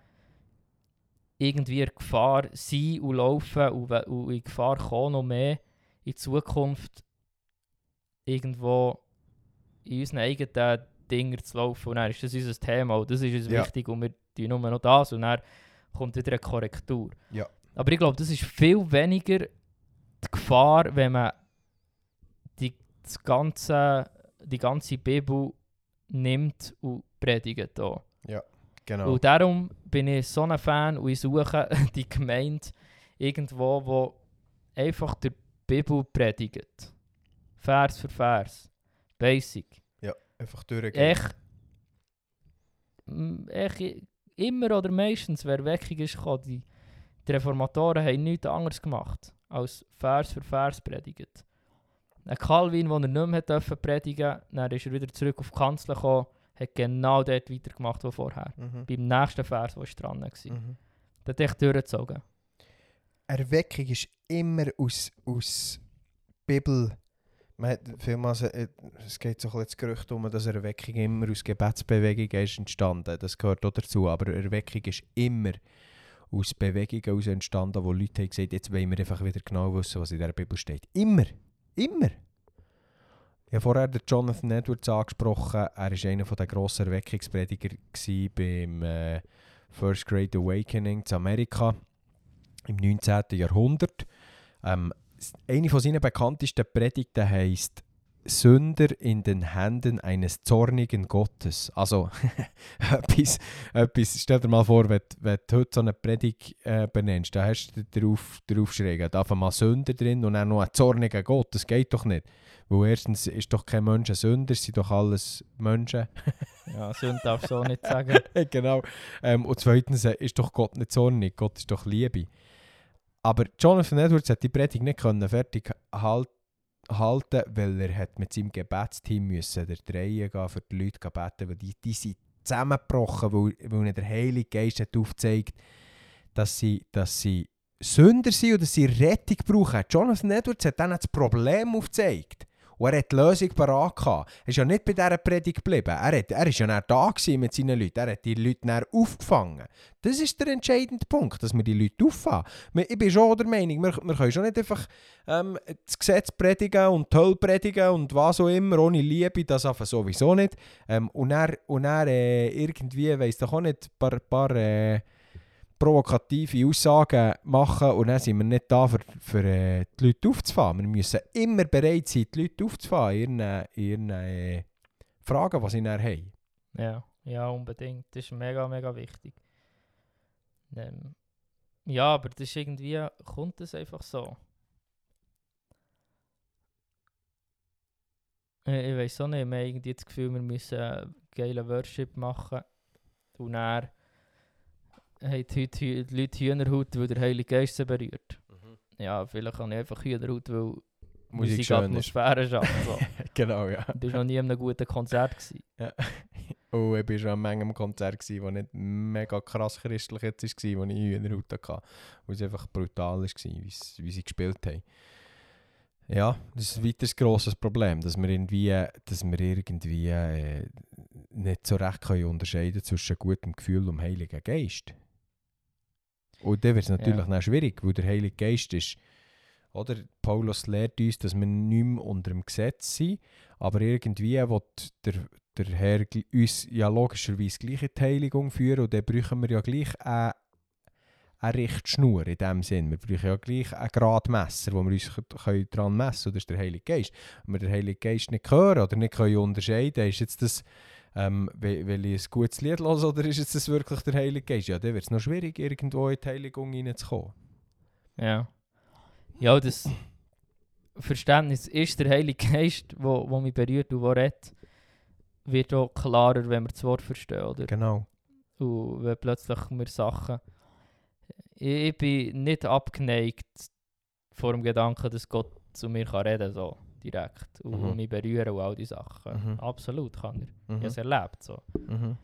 irgendwie in Gefahr sein und laufen und, und in Gefahr kommen noch mehr, in Zukunft irgendwo in unseren eigenen Dingen zu laufen. Und dann ist das unser Thema und das ist uns Ja. wichtig und wir tun nur noch das und dann kommt wieder eine Korrektur. Ja. Aber ich glaube, das ist viel weniger die Gefahr, wenn man die, das ganze, die ganze Bibel nimmt und predigt. Auch. Genau. Und darum bin ich so ein Fan und ich suche die Gemeinde irgendwo, wo einfach die Bibel predigt. Vers für Vers. Basic. Einfach durchgehen. Echt, echt immer oder meistens, wer Weckung ist gekommen, die, die Reformatoren haben nichts anderes gemacht, als Vers für Vers predigt. Ein Calvin, der er nicht mehr dürfen predigen dann ist er wieder zurück auf die Kanzel gekommen, hat genau dort weitergemacht, wo vorher. Mhm. Beim nächsten Vers, der dran war. Mhm. Der hat echt durchgezogen. Erweckung ist immer aus, aus Bibel. Man hat vielmals, äh, es geht so ein bisschen das Gerücht um, dass Erweckung immer aus Gebetsbewegungen ist entstanden. Das gehört auch dazu. Aber Erweckung ist immer aus Bewegungen entstanden, wo Leute haben gesagt jetzt wollen wir einfach wieder genau wissen, was in der Bibel steht. Immer. Immer. Ich habe vorher den Jonathan Edwards angesprochen. Er war einer der grossen Erweckungsprediger beim äh, First Great Awakening in Amerika im 19. Jahrhundert. Ähm, eine von seinen bekanntesten Predigten heisst Sünder in den Händen eines zornigen Gottes. Also etwas, etwas, stell dir mal vor, wenn, du- wenn du heute so eine Predigt äh, benennst, dann hast du darauf, darauf schrägen, da mal Sünder drin und dann noch ein zorniger Gott. Das geht doch nicht. Weil erstens ist doch kein Mensch ein Sünder, es sind doch alles Menschen. Ja, Sünde darf so nicht sagen. genau. Ähm, und zweitens äh, ist doch Gott nicht zornig, Gott ist doch Liebe. Aber Jonathan Edwards hat die Predigt nicht können fertig halt, halten, weil er hat mit seinem Gebetsteam müssen der Dreie gehen, für die Leute beten, weil die, die sind zusammengebrochen, weil, weil ihnen der Heilige Geist hat aufgezeigt, dass sie, dass sie Sünder sind und dass sie Rettung brauchen. Jonathan Edwards hat dann das Problem aufgezeigt. Und er hat die Lösung parat. Er ist ja nicht bei dieser Predigt geblieben. Er, hat, er ist ja dann da mit seinen Leuten. Er hat die Leute dann aufgefangen. Das ist der entscheidende Punkt, dass wir die Leute auffangen. Ich bin schon der Meinung, wir, wir können schon nicht einfach ähm, das Gesetz predigen und die Hölle predigen und was auch immer, ohne Liebe, das einfach sowieso nicht. Ähm, und er, und er äh, irgendwie, weiss doch auch nicht, ein paar, paar äh, provokative Aussagen machen und dann sind wir nicht da, für, für äh, die Leute aufzufahren. Wir müssen immer bereit sein, die Leute aufzufahren ihren, ihren äh, Fragen, die sie dann haben. Ja, ja, unbedingt. Das ist mega, mega wichtig. Ähm, ja, aber das ist irgendwie, kommt es einfach so. Ich, weiß auch nicht, wir haben irgendwie das Gefühl, wir müssen äh, geile Worship machen. Und dann haben die, Hü- die Leute Hühnerhaut, weil der Heilige Geist sie berührt. Ja, vielleicht habe ich einfach Hühnerhaut, weil Musik ist. Atmosphäre schafft. So. Genau, ja. Du bist noch nie in einem guten Konzert gewesen. Und ich war schon an manchem Konzert, das nicht mega krass christlich jetzt war, wo ich Hühnerhaut hatte. Weil es einfach brutal war, wie sie wie sie gespielt haben. Ja, das ist ein weiteres grosses Problem, dass wir irgendwie, dass wir irgendwie äh, nicht so recht können unterscheiden zwischen gutem Gefühl und dem Heiligen Geist. Und dann wird es natürlich Ja. schwierig, weil der Heilige Geist ist, oder Paulus lehrt uns, dass wir nicht mehr unter dem Gesetz sind, aber irgendwie will der, der Herr uns ja logischerweise gleich in die Heiligung führen und dann brauchen wir ja gleich eine, eine Richtschnur in dem Sinn. Wir brauchen ja gleich ein Gradmesser, wo wir uns können dran messen können, das ist der Heilige Geist. Wenn wir den Heiligen Geist nicht hören oder nicht können unterscheiden ist jetzt das, ähm, will, will ich ein gutes Lied hören oder ist das wirklich der Heilige Geist? Ja, dann wird es noch schwierig, irgendwo in die Heiligung reinzukommen. Ja. Ja, das Verständnis ist der Heilige Geist, wo, wo mich berührt und der redet, wird auch klarer, wenn wir das Wort verstehen, oder? Genau. Und wenn plötzlich wir Sachen... Ich, ich bin nicht abgeneigt vor dem Gedanken, dass Gott zu mir kann reden so direkt und Mhm. mich berühren und all die Sachen. Mhm. Absolut kann er. Ich habe Mhm. es erlebt, so. Mhm.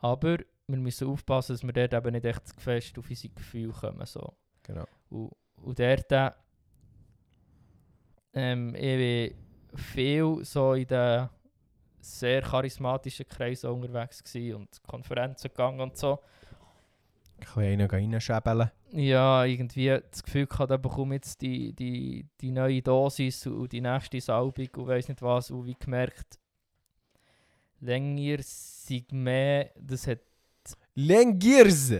Aber wir müssen aufpassen, dass wir dort eben nicht echt zu fest auf unsere Gefühle kommen. So. Genau. Und, und dort, äh, ähm, ich war viel so in den sehr charismatischen Kreisen unterwegs und Konferenzen gegangen und so. Ein bisschen reinschäbeln. Ja, irgendwie das Gefühl gehabt, da bekomme jetzt die, die, die neue Dosis und die nächste Salbung und weiss nicht was. Und wie gemerkt, länger sind mehr, das hat, Lengiers!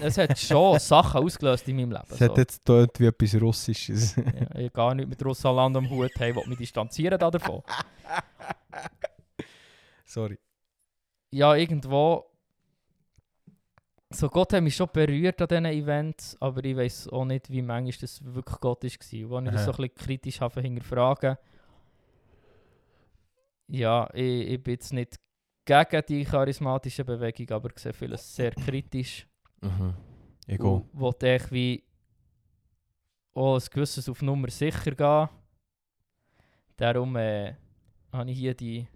das hat schon Sachen ausgelöst in meinem Leben. Das So. hat jetzt tönt wie etwas Russisches. Ja, ich gar nicht mit Russland am Hut, hey, will mich distanzieren da davon. Sorry. Ja, irgendwo. So Gott hat mich schon berührt an diesen Events, aber ich weiß auch nicht, wie manchmal das wirklich Gott war. Wo ich das so ein bisschen kritisch habe hinterfragen. Ja, ich, ich bin jetzt nicht gegen die charismatische Bewegung, aber ich sehe vieles sehr kritisch. Mhm. Ich. Und will echt wie auch ein gewisses auf Nummer sicher gehen. Darum äh, habe ich hier die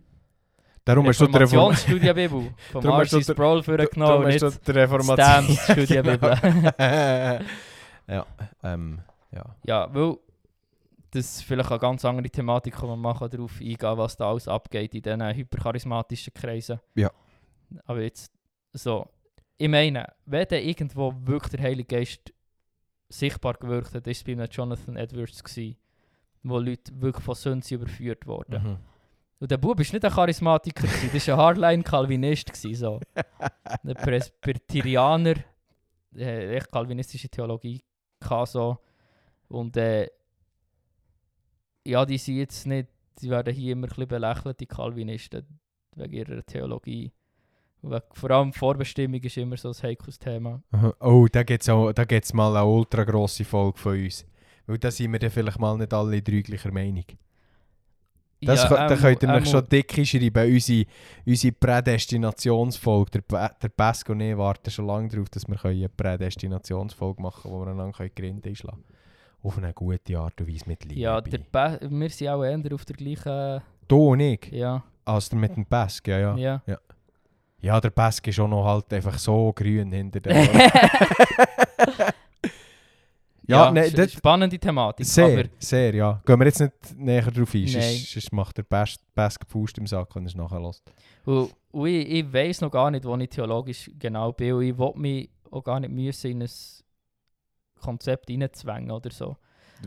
Darum hast du die Reform Reformationsstudienbibel von Darum hast du der- Sproul Darum hast du die Reformation. Stamps Studienbibel. ja, ähm, ja. ja, weil das vielleicht eine ganz andere Thematik, wo man mal darauf eingehen was da alles abgeht in diesen hypercharismatischen Kreisen. Ja. Aber jetzt so, ich meine, wenn dann irgendwo wirklich der Heilige Geist sichtbar gewirkt hat, ist es bei einem Jonathan Edwards gewesen, wo Leute wirklich von Sünden überführt wurden. Mhm. Und der Bub war nicht ein Charismatiker, das war ein Hardline-Calvinist. So. Ein Presbyterianer, äh, echt kalvinistische Theologie so. Und äh, ja, die sind jetzt nicht, die werden hier immer ein bisschen belächelt, die Calvinisten, wegen ihrer Theologie. Vor allem Vorbestimmung ist immer so ein heikles Thema. Aha. Oh, da gibt es mal eine ultra grosse Folge von uns. Weil da sind wir dann vielleicht mal nicht alle drei gleicher Meinung. Das kö- da einmal- könnt ihr euch einmal- schon dick schreiben. Unsere, unsere Prädestinationsfolge, der, der Pesk und ich warten schon lange darauf, dass wir eine Prädestinationsfolge machen können, wo wir einander Grinde einschlagen können. Auf eine gute Art und Weise mit Liebe. Ja, der wir sind auch eher auf der gleichen. du und ich, Ja, als der mit dem Pesk, ja, ja. ja. Ja, der Pesk ist auch noch halt einfach so grün hinter der Ja, nein, sch- das- spannende Thematik. Sehr, sehr, ja. Gehen wir jetzt nicht näher drauf ein, sonst, macht der Pesk Pesk Faust im Sack, wenn er es nachher lässt. Und, und ich, ich weiß noch gar nicht, wo ich theologisch genau bin. Und ich will mich auch gar nicht müssen in ein Konzept reinzwängen oder so.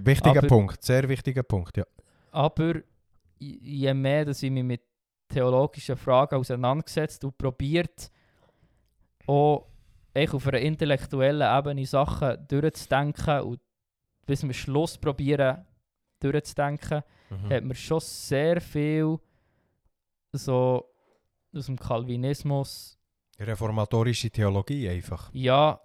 Wichtiger Aber- Punkt, sehr wichtiger Punkt, ja. Aber je je mehr dass ich mich mit theologischen Fragen auseinandergesetzt und probiert, auch echt auf einer intellektuellen Ebene Sachen durchzudenken und bis zum Schluss probieren durchzudenken, Mhm. hat man schon sehr viel so aus dem Calvinismus. Reformatorische Theologie einfach. Ja,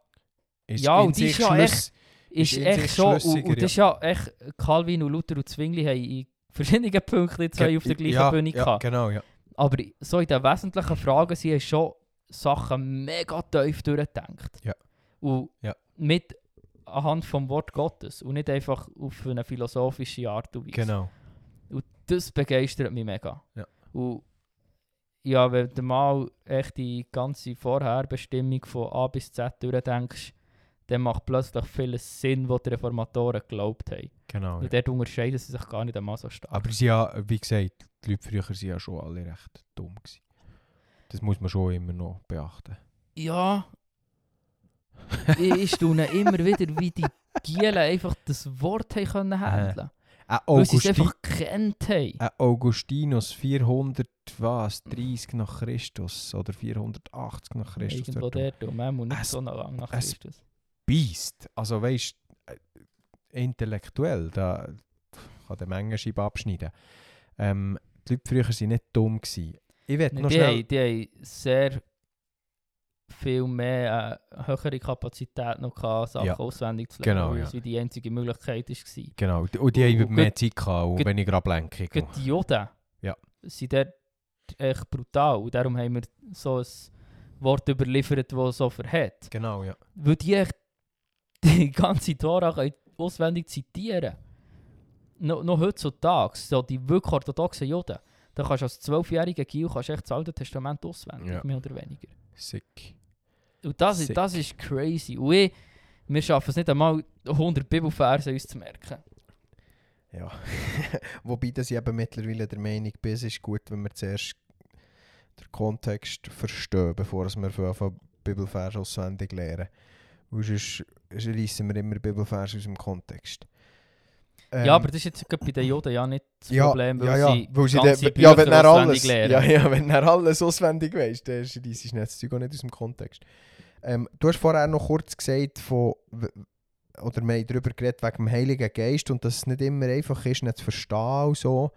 Ist Ja, und die ist ja schlüss- ist in echt schon. Und, und das ist ja echt, Calvin und Luther und Zwingli haben in verschiedenen Punkten zwei auf der gleichen ja, Bühne ja, gehabt. genau, ja. Aber so in den wesentlichen Fragen sie haben schon Sachen mega tief durchgedacht. Ja. Und Ja. mit anhand vom Wort Gottes und nicht einfach auf eine philosophische Art und Weise. Genau. Und das begeistert mich mega. Ja. Und ja, wenn du mal echt die ganze Vorherbestimmung von A bis Z durchdenkst, dann macht plötzlich vieles Sinn, was die Reformatoren geglaubt haben. genau ja. Und dort unterscheiden sie sich gar nicht einmal so stark. Aber sie ja, wie gesagt, die Leute früher waren ja schon alle recht dumm. Gewesen. Das muss man schon immer noch beachten. Ja. ich, ich staune immer wieder, wie die Gielen einfach das Wort haben können handeln Ein Weil sie es einfach gekannt haben. ein Augustinus 400 was, 30 nach Christus oder 480 nach Christus. Irgendwo dort dort, um einmal nicht Es- so lange nach Christus. Beast. Also weißt du, intellektuell, da kann der Mengenscheibe abschneiden. Ähm, die Leute früher waren nicht dumm. Gewesen. Ich werde noch die, schnell... haben, die haben sehr viel mehr äh, höhere Kapazität noch gehabt, Sachen Ja. auswendig zu lernen, Genau, weil es die einzige Möglichkeit war. Genau, und die Und- haben mehr Zeit gehabt, und weniger Ablenkung. Die Juden Ja. sind dort echt brutal. Und darum haben wir so ein Wort überliefert, das so verhält. Genau, ja. Weil die echt die ganze Tora auswendig zitieren No, Noch heutzutage, so die wirklich orthodoxen Juden, da kannst du als zwölfjähriger Gil kannst du echt das Alte Testament auswendig, Ja. mehr oder weniger. Sick. Und das, ist, Sick. das ist crazy. Und ich, wir schaffen es nicht einmal 100 Bibelverse uns zu merken. Ja. Wobei dass ich eben mittlerweile der Meinung bin, es ist gut, wenn wir zuerst den Kontext verstehen, bevor wir anfangen Bibelvers auswendig lernen. Weil sonst reissen wir immer Bibelvers aus dem Kontext. Ähm, ja, aber das ist jetzt bei den Juden ja nicht das ja, Problem, weil ja, ja, sie weil sie ganze ja, wenn er auswendig alles, lernen. ja, ja, wenn er alles auswendig weißt, dann ist das das Zeug auch nicht aus dem Kontext. Ähm, du hast vorher noch kurz gesagt, von, oder wir haben darüber geredet wegen dem Heiligen Geist und dass es nicht immer einfach ist, nicht zu verstehen und so.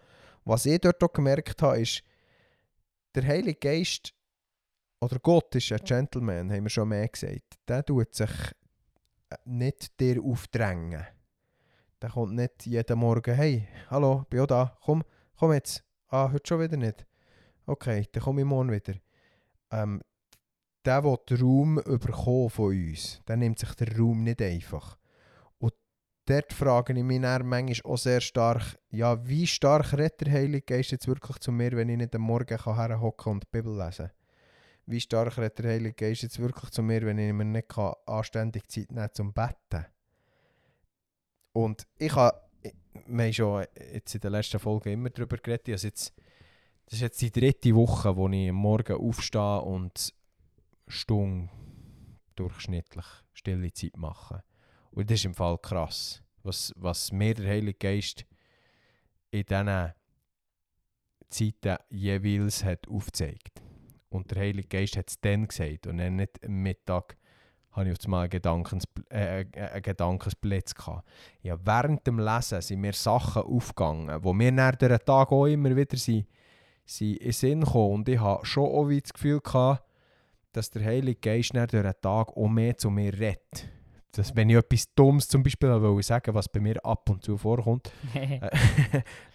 Was ich dort auch gemerkt habe, ist, der Heilige Geist oder Gott ist ein Gentleman, haben wir schon mehr gesagt. Der tut sich äh, nicht dir aufdrängen. Der kommt nicht jeden Morgen, hey, hallo, bin auch da, komm, komm jetzt. Ah, heute schon wieder nicht. Okay, dann komme ich morgen wieder. Ähm, der will den Raum überkommen von uns. Der nimmt sich den Raum nicht einfach. Und dort frage ich mich dann manchmal auch sehr stark, ja, wie stark redet der Heilige Geist jetzt wirklich zu mir, wenn ich nicht am Morgen kann herhocken und die Bibel lesen Wie stark redet der Heilige Geist jetzt wirklich zu mir, wenn ich mir nicht kann anständig Zeit nehmen zum Betten? Und ich habe, schon jetzt in der letzten Folge immer darüber geredet, also jetzt, das ist jetzt die dritte Woche, wo ich Morgen aufstehe und Stunde durchschnittlich stille Zeit mache. Und das ist im Fall krass, was, was mir der Heilige Geist in diesen Zeiten jeweils hat aufgezeigt. Und der Heilige Geist hat es dann gesagt und nicht am Mittag habe ich auf einmal einen, Gedankens, äh, äh, einen Gedankensblitz gehabt. Ja, während dem Lesen sind mir Sachen aufgegangen, wo mir nach den Tag auch immer wieder sind, sind in den Sinn gekommen. Und ich habe schon auch das Gefühl gehabt, dass der Heilige Geist nach den Tag auch mehr zu mir redet. Dass, wenn ich etwas Dummes zum Beispiel wollte sagen was bei mir ab und zu vorkommt, äh,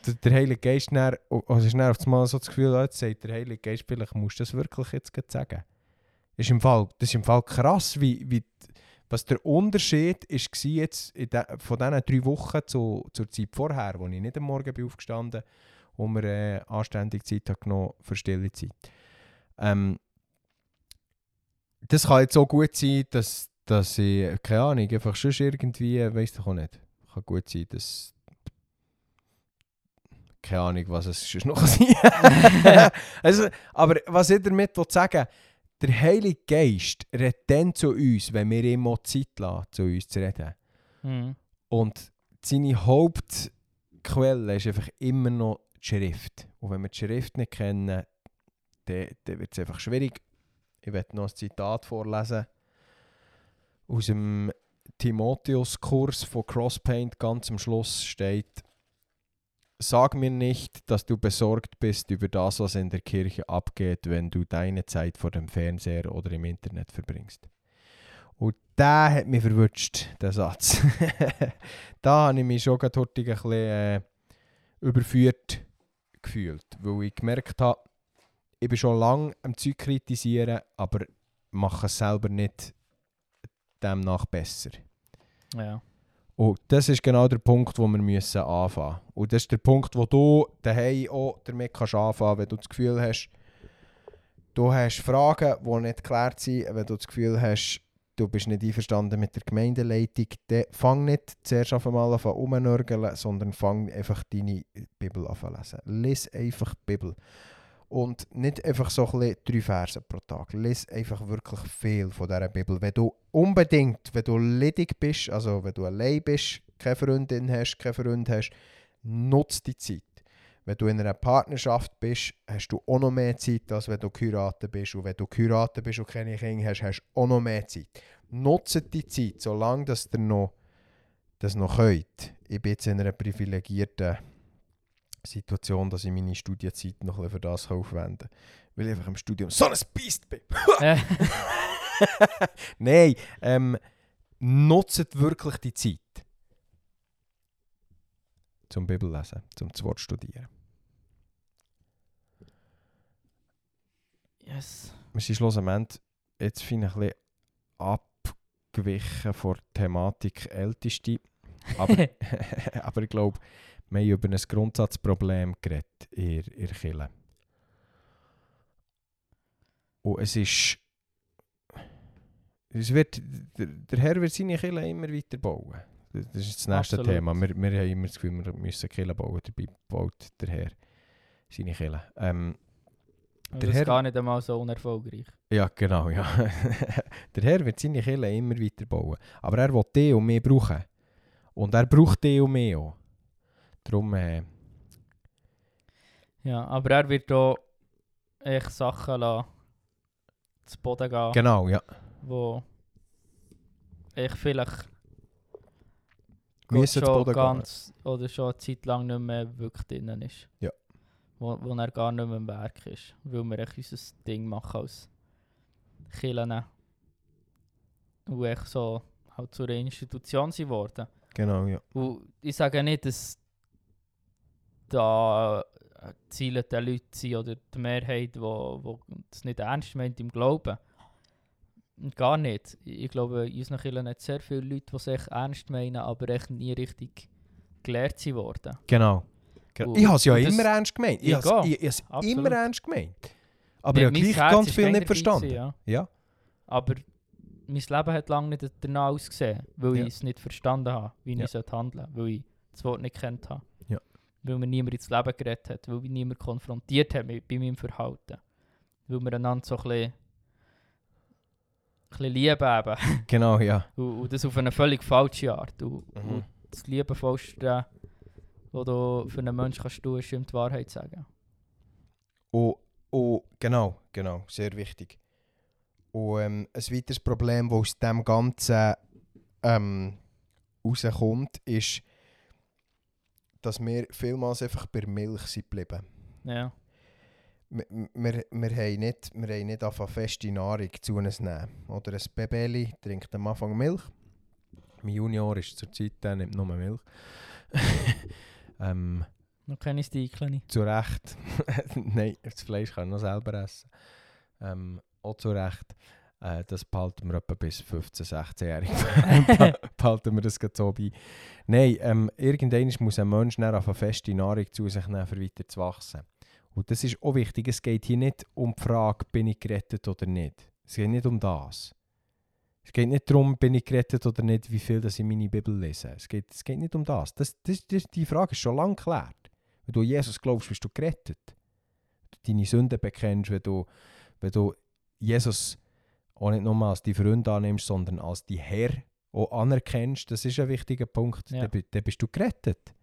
der, Heilige Geist dann, also ist dann auf einmal so das Gefühl, jetzt sagt der Heilige Geist, vielleicht musst du das wirklich jetzt sagen. Ist im Fall, das ist im Fall krass, wie, wie, was der Unterschied ist war jetzt de, von diesen drei Wochen zu, zur Zeit vorher, wo ich nicht am Morgen bin aufgestanden wo mir äh, anständig Zeit hat genommen für stille Zeit. Ähm, das kann jetzt so gut sein, dass, dass ich, keine Ahnung, einfach schon irgendwie, weiss ich auch nicht, kann gut sein, dass keine Ahnung, was es sonst noch sein also, aber was ich damit will sagen der Heilige Geist redet dann zu uns, wenn wir ihm auch Zeit lassen, zu uns zu reden. Mhm. Und seine Hauptquelle ist einfach immer noch die Schrift. Und wenn wir die Schrift nicht kennen, dann, dann wird es einfach schwierig. Ich werde noch ein Zitat vorlesen aus dem Timotheus-Kurs von Crosspaint. Ganz am Schluss steht: Sag mir nicht, dass du besorgt bist über das, was in der Kirche abgeht, wenn du deine Zeit vor dem Fernseher oder im Internet verbringst. Und der hat mich verwünscht, der Satz. da habe ich mich schon gerade ein bisschen äh, überführt gefühlt, weil ich gemerkt habe, ich bin schon lange am Zeug kritisieren, aber mache es selber nicht demnach besser. Ja. Und das ist genau der Punkt, wo wir müssen anfangen müssen. Und das ist der Punkt, wo du daheim auch damit kannst anfangen wenn du das Gefühl hast, du hast Fragen, die nicht geklärt sind, wenn du das Gefühl hast, du bist nicht einverstanden mit der Gemeindeleitung, dann fang nicht zuerst einmal an rumnörgeln, sondern fang einfach deine Bibel an lesen. Lies einfach die Bibel. Und nicht einfach so ein drei Verse pro Tag. Lies einfach wirklich viel von dieser Bibel. Wenn du unbedingt, wenn du ledig bist, also wenn du allein bist, keine Freundin hast, keinen Freund hast, nutze die Zeit. Wenn du in einer Partnerschaft bist, hast du auch noch mehr Zeit, als wenn du geheiratet bist. Und wenn du geheiratet bist und keine Kinder hast, hast du auch noch mehr Zeit. Nutze die Zeit, solange dass noch, das noch könnt. Ich bin jetzt in einer privilegierten Situation, dass ich meine Studienzeit noch ein bisschen für das aufwenden kann. Weil ich einfach im Studium so ein Biest bin. Nein, ähm, nutzt wirklich die Zeit. Zum Bibellesen, zum Wort studieren. yes. Wir sind schlussendlich jetzt finde ich ein bisschen abgewichen von der Thematik Älteste. Aber, aber ich glaube, wir haben über ein Grundsatzproblem geredet in, der Kirche. Und es ist... Es wird, der, der Herr wird seine Kirche immer weiter bauen. Das ist das nächste Absolut. Thema. Wir, wir haben immer das Gefühl, wir müssen Kirche bauen. Dabei baut der Herr seine Kirche. Ähm, Der das Herr- ist gar nicht einmal so unerfolgreich. Ja, genau, ja. der Herr wird seine Kirche immer weiter bauen. Aber er will die und mehr brauchen. Und er braucht die und mehr auch. Darum, äh, Ja, aber er wird auch echt Sachen lassen, zu Boden gehen, genau, ja. wo ich vielleicht Müssen schon Boden gehen. ganz oder schon eine Zeit lang nicht mehr wirklich drinnen ist. Ja. Wo, wo er gar nicht mehr im Werk ist. Weil wir echt unser Ding machen als Killen. Und echt so halt zu einer Institution sind worden. Genau, ja. Und ich sage nicht, dass da äh, Ziele der Leute sind oder die Mehrheit, die wo, wo das nicht ernst meint im Glauben. Gar nicht. Ich glaube, in unseren Kirchen hat sehr viele Leute, die es echt ernst meinen, aber echt nie richtig gelehrt sind worden. Genau. Und- ich habe es ja immer ernst gemeint. Ich Ich habe es immer ernst gemeint. Aber Mir- ich habe mein gleich ganz viel nicht verstanden. gewesen, ja. Ja, Aber mein Leben hat lange nicht danach ausgesehen, weil Ja. ich es nicht verstanden habe, wie Ja. ich handeln sollte, weil ich das Wort nicht kennt habe. Weil mir niemand ins Leben geredet hat, weil mich niemand konfrontiert hat mit, bei meinem Verhalten. Weil wir einander so ein bisschen, ein bisschen lieben eben. genau, ja. und, und das auf eine völlig falsche Art. Und, Mhm. und das Liebevollste, was du für einen Menschen kannst tun, ist ihm die Wahrheit sagen. Und, und genau, genau, sehr wichtig. Und ähm, ein weiteres Problem, das aus dem Ganzen ähm, rauskommt, ist, dass wir vielmals einfach bei Milch sind geblieben. Ja. Wir, wir, wir haben nicht, wir haben nicht einfach feste Nahrung zu uns nehmen. Oder ein Baby trinkt am Anfang Milch. Mein Junior ist zurzeit, der nimmt nur Milch. ähm, Noch keine Stikel nicht. zu Recht. Nein, das Fleisch kann ich noch selber essen. Ähm, auch zu Recht. Äh, das behalten wir etwa bis 15, 16-Jährige. behalten wir das gerade so bei. Nein, ähm, irgendwann muss ein Mensch dann auf eine feste Nahrung zu sich nehmen, um weiter zu wachsen. Und das ist auch wichtig. Es geht hier nicht um die Frage, bin ich gerettet oder nicht. Es geht nicht um das. Es geht nicht darum, bin ich gerettet oder nicht, wie viel das ich meine Bibel lese. Es geht, es geht nicht um das. Das, das, das. Die Frage ist schon lange geklärt. Wenn du Jesus glaubst, bist du gerettet. Wenn du deine Sünden bekennst, wenn du, wenn du Jesus auch nicht nur als die Freund annimmst, sondern als die Herr auch anerkennst, das ist ein wichtiger Punkt, Ja. dann, dann bist du gerettet.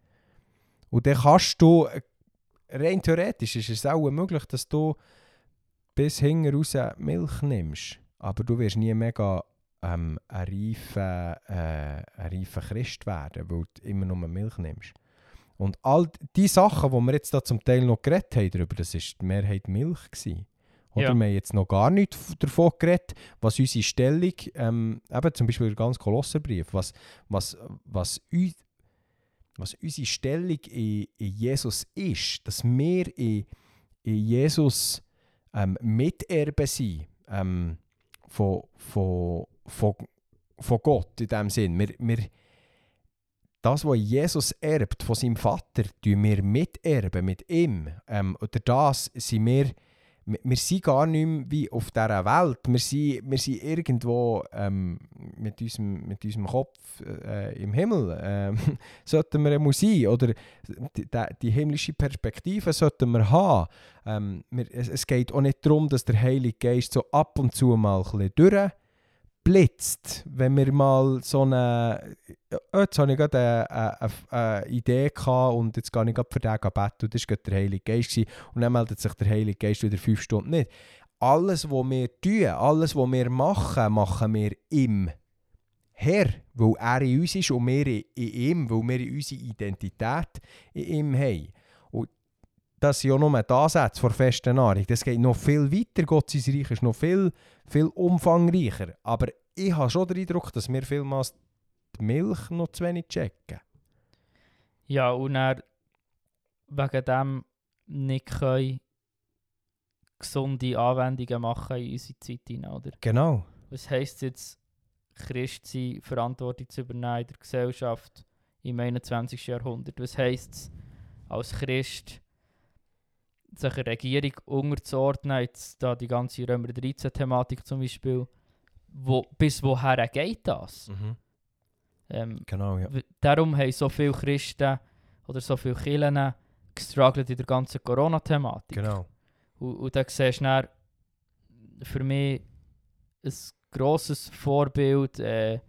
Und dann kannst du, äh, rein theoretisch ist es auch möglich, dass du bis hinten raus Milch nimmst, aber du wirst nie mega ähm, ein reifer, äh, ein reifer Christ werden, weil du immer nur Milch nimmst. Und all die Sachen, die wir jetzt da zum Teil noch geredet haben, darüber, das war die Mehrheit Milch. Gewesen. Oder Ja. wir haben jetzt noch gar nicht davon geredet, was unsere Stellung, ähm, eben zum Beispiel der ganze Kolosserbrief, was, was, was, was unsere Stellung in, in Jesus ist, dass wir in, in Jesus ähm, Miterben sind ähm, von, von, von, von Gott in dem Sinn. Wir, wir, das, was Jesus erbt von seinem Vater, tun wir miterben mit ihm. Ähm, oder das sind wir, wir, sind gar nicht mehr wie auf dieser Welt. Wir sind, wir sind irgendwo ähm, mit, unserem, mit unserem Kopf äh, im Himmel. Ähm, sollten wir einmal sein. Oder die, die, die himmlische Perspektive sollten wir haben. Ähm, wir, es, es geht auch nicht darum, dass der Heilige Geist so ab und zu mal ein bisschen durchblitzt. Wenn wir mal so eine... Ja, jetzt habe ich gerade eine, eine, eine Idee gehabt und jetzt gehe ich gerade für den beten und das war der Heilige Geist. Gewesen. Und dann meldet sich der Heilige Geist wieder fünf Stunden nicht. Alles, was wir tun, alles, was wir machen, machen wir im Herr, weil er in uns ist und wir in ihm, weil wir unsere Identität in ihm haben. Das sind ja nur die Ansätze vor festen Nahrung. Das geht noch viel weiter. Gott sein Reich ist noch viel, viel umfangreicher. Aber ich habe schon den Eindruck, dass wir vielmals die Milch noch zu wenig checken. Ja, und dann wegen dem nicht können gesunde Anwendungen machen in unsere Zeit hinein, oder? Genau. Was heisst jetzt, Christ sein, Verantwortung zu übernehmen in der Gesellschaft im 21. Jahrhundert? Was heisst es, als Christ sich einer Regierung unterzuordnen, jetzt da die ganze Römer 13-Thematik zum Beispiel, wo, bis woher geht das? Ähm, Genau, ja. Darum haben so viele Christen oder so viele Kirchen gestruggelt in der ganzen Corona-Thematik. Genau. Und, und da siehst du dann für mich ein grosses Vorbild, äh,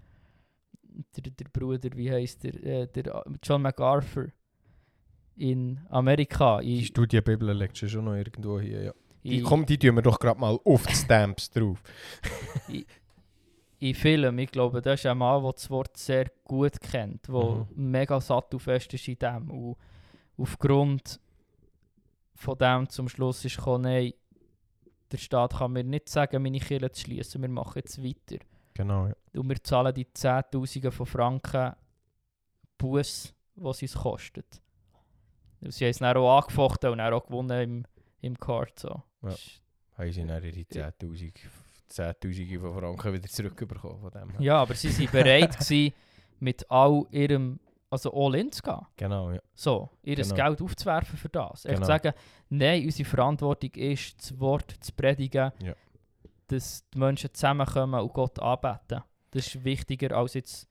der, der Bruder, wie heißt der, äh, der John MacArthur in Amerika. Die In, Studienbibel liegt schon noch irgendwo hier, ja. Die, in, komm, die tun wir doch gerade mal auf die Stamps drauf. in Filmen, ich glaube, das ist ein Mann, der das Wort sehr gut kennt, der Mhm. mega sattelfest ist in dem. Und aufgrund von dem zum Schluss ist gekommen, nein, der Staat kann mir nicht sagen, meine Kirche zu schließen, wir machen jetzt weiter. Genau, ja. Und wir zahlen die Zehntausende von Franken Buß, was es kostet. Sie haben es dann auch angefochten und dann auch gewonnen im, im Court. So. Ja. Haben sie dann ihre 10'000 10'000 von Franken wieder zurückbekommen von dem. Ja, aber sie waren bereit, gewesen, mit all ihrem, also all in zu gehen. Genau, ja. So, ihr Genau. Geld aufzuwerfen für das. Echt Genau. zu sagen, nein, unsere Verantwortung ist, das Wort zu predigen, Ja. dass die Menschen zusammenkommen und Gott anbeten. Das ist wichtiger, als jetzt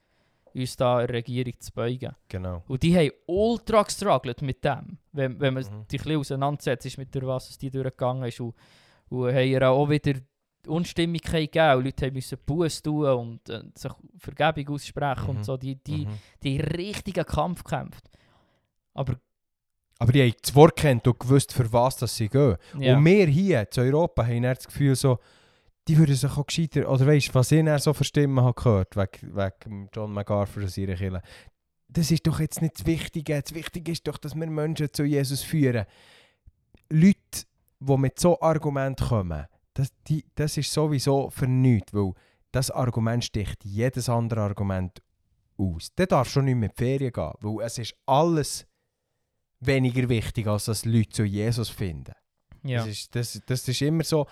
uns da der Regierung zu beugen. Genau. Und die haben ultra gestruggelt mit dem. Wenn, wenn man Mhm. die ein bisschen auseinandersetzt, mit der, was die durchgegangen ist. Und, und haben ihr auch wieder Unstimmigkeit gegeben. Und Leute haben müssen Buß tun und äh, sich Vergebung aussprechen Mhm. und so. Die, die, Mhm. die richtigen Kampf gekämpft. Aber Aber die haben das Wort kennt und gewusst, für was das sie gehen. ja, Und wir hier in Europa haben das Gefühl so, die würden sich auch gescheiter, oder weißt du, was ich so für Stimmen habe gehört, wegen, wegen John MacArthur und seiner Kirche. Das ist doch jetzt nicht das Wichtige. Das Wichtige ist doch, dass wir Menschen zu Jesus führen. Leute, die mit so Argumenten kommen, das, die, das ist sowieso für nichts, weil das Argument sticht jedes andere Argument aus. Darfst du schon nicht mehr in die Ferien gehen, weil es ist alles weniger wichtig, als dass Leute zu Jesus finden. ja. Das, ist, das, das ist immer so,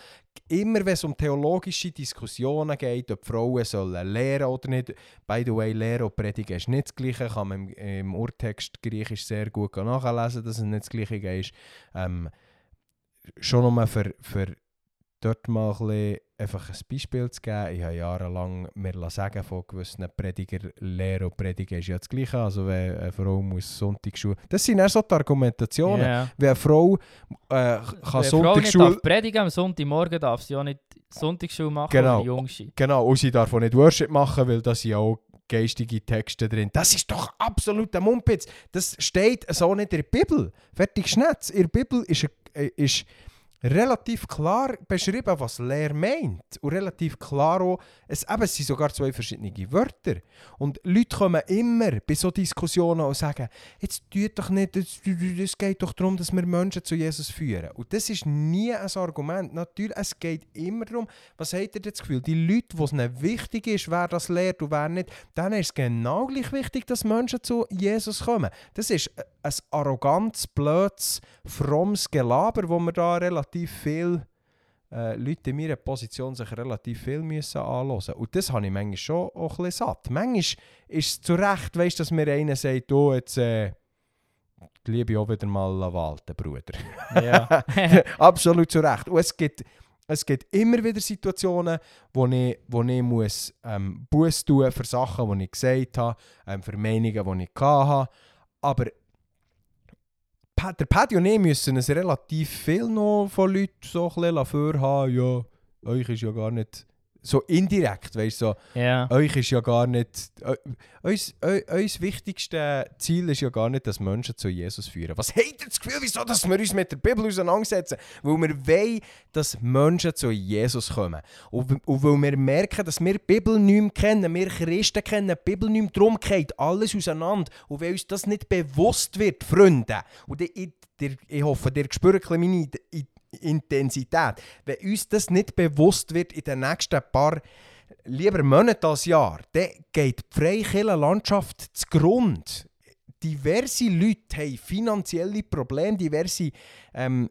immer wenn es um theologische Diskussionen geht, ob Frauen sollen lehren oder nicht. By the way, Lehren und Predigen ist nicht das Gleiche, kann man im, im Urtext Griechisch sehr gut nachlesen, dass es nicht das Gleiche ist. Ähm, schon nur für, für dort mal ein bisschen einfach ein Beispiel zu geben. Ich habe jahrelang mir sagen von gewissen Prediger, Lehre und Predigen ist ja das Gleiche. Also wenn eine Frau muss Sonntagsschule... Das sind dann so die Argumentationen. Ja. Wenn eine Frau äh, kann Frau Sonntagsschule... darf predigen am Sonntagmorgen, darf sie auch nicht Sonntagsschule machen, Genau. weil sie jung ist. Genau, und sie darf auch nicht Worship machen, weil da sind ja auch geistige Texte drin. Das ist doch absoluter Mumpitz. Das steht so nicht in der Bibel. Fertig Schnetz. In der Bibel ist, äh, ist relativ klar beschrieben, was Lehr meint. Und relativ klar auch, es, eben, es sind sogar zwei verschiedene Wörter. Und Leute kommen immer bei so Diskussionen und sagen, jetzt tut doch nicht, es geht doch darum, dass wir Menschen zu Jesus führen. Und das ist nie ein Argument. Natürlich, es geht immer darum, was habt ihr das Gefühl? Die Leute, wo es nicht wichtig ist, wer das lehrt und wer nicht, dann ist es genau gleich wichtig, dass Menschen zu Jesus kommen. Das ist ein arrogantes, blödes, frommes Gelaber, wo wir da relativ viel äh, Leute in meiner Position sich relativ viel müssen anhören. Und das habe ich manchmal schon auch ein bisschen satt. Manchmal ist es zu Recht, weißt, dass mir einer sagt, oh, jetzt äh, die Liebe auch wieder mal walten, Bruder. Ja. Absolut zu Recht. Und es gibt, es gibt immer wieder Situationen, wo ich, wo ich muss, ähm, Buß tun für Sachen, die ich gesagt habe, ähm, für Meinungen, die ich hatte. Aber der Paddy und ich müssen es relativ viel noch von Leuten so ein bisschen vorhaben. Ja, euch ist ja gar nicht... So indirekt, weißt du, so, ja. euch ist ja gar nicht. Eu, uns, eu, uns wichtigste Ziel ist ja gar nicht, dass Menschen zu Jesus führen. Was habt ihr das Gefühl, wieso dass wir uns mit der Bibel auseinandersetzen? Weil wir wollen, dass Menschen zu Jesus kommen. Und, und weil wir merken, dass wir die Bibel nicht mehr kennen, wir Christen kennen die Bibel nicht mehr, darum geht alles auseinander. Und wenn uns das nicht bewusst wird, Freunde, und ich, ich, ich hoffe, ihr spürt meine I- Intensität, wenn uns das nicht bewusst wird in den nächsten paar lieber Monate als Jahr, dann geht die freie Landschaft zugrunde. Diverse Leute haben finanzielle Probleme, diverse ähm,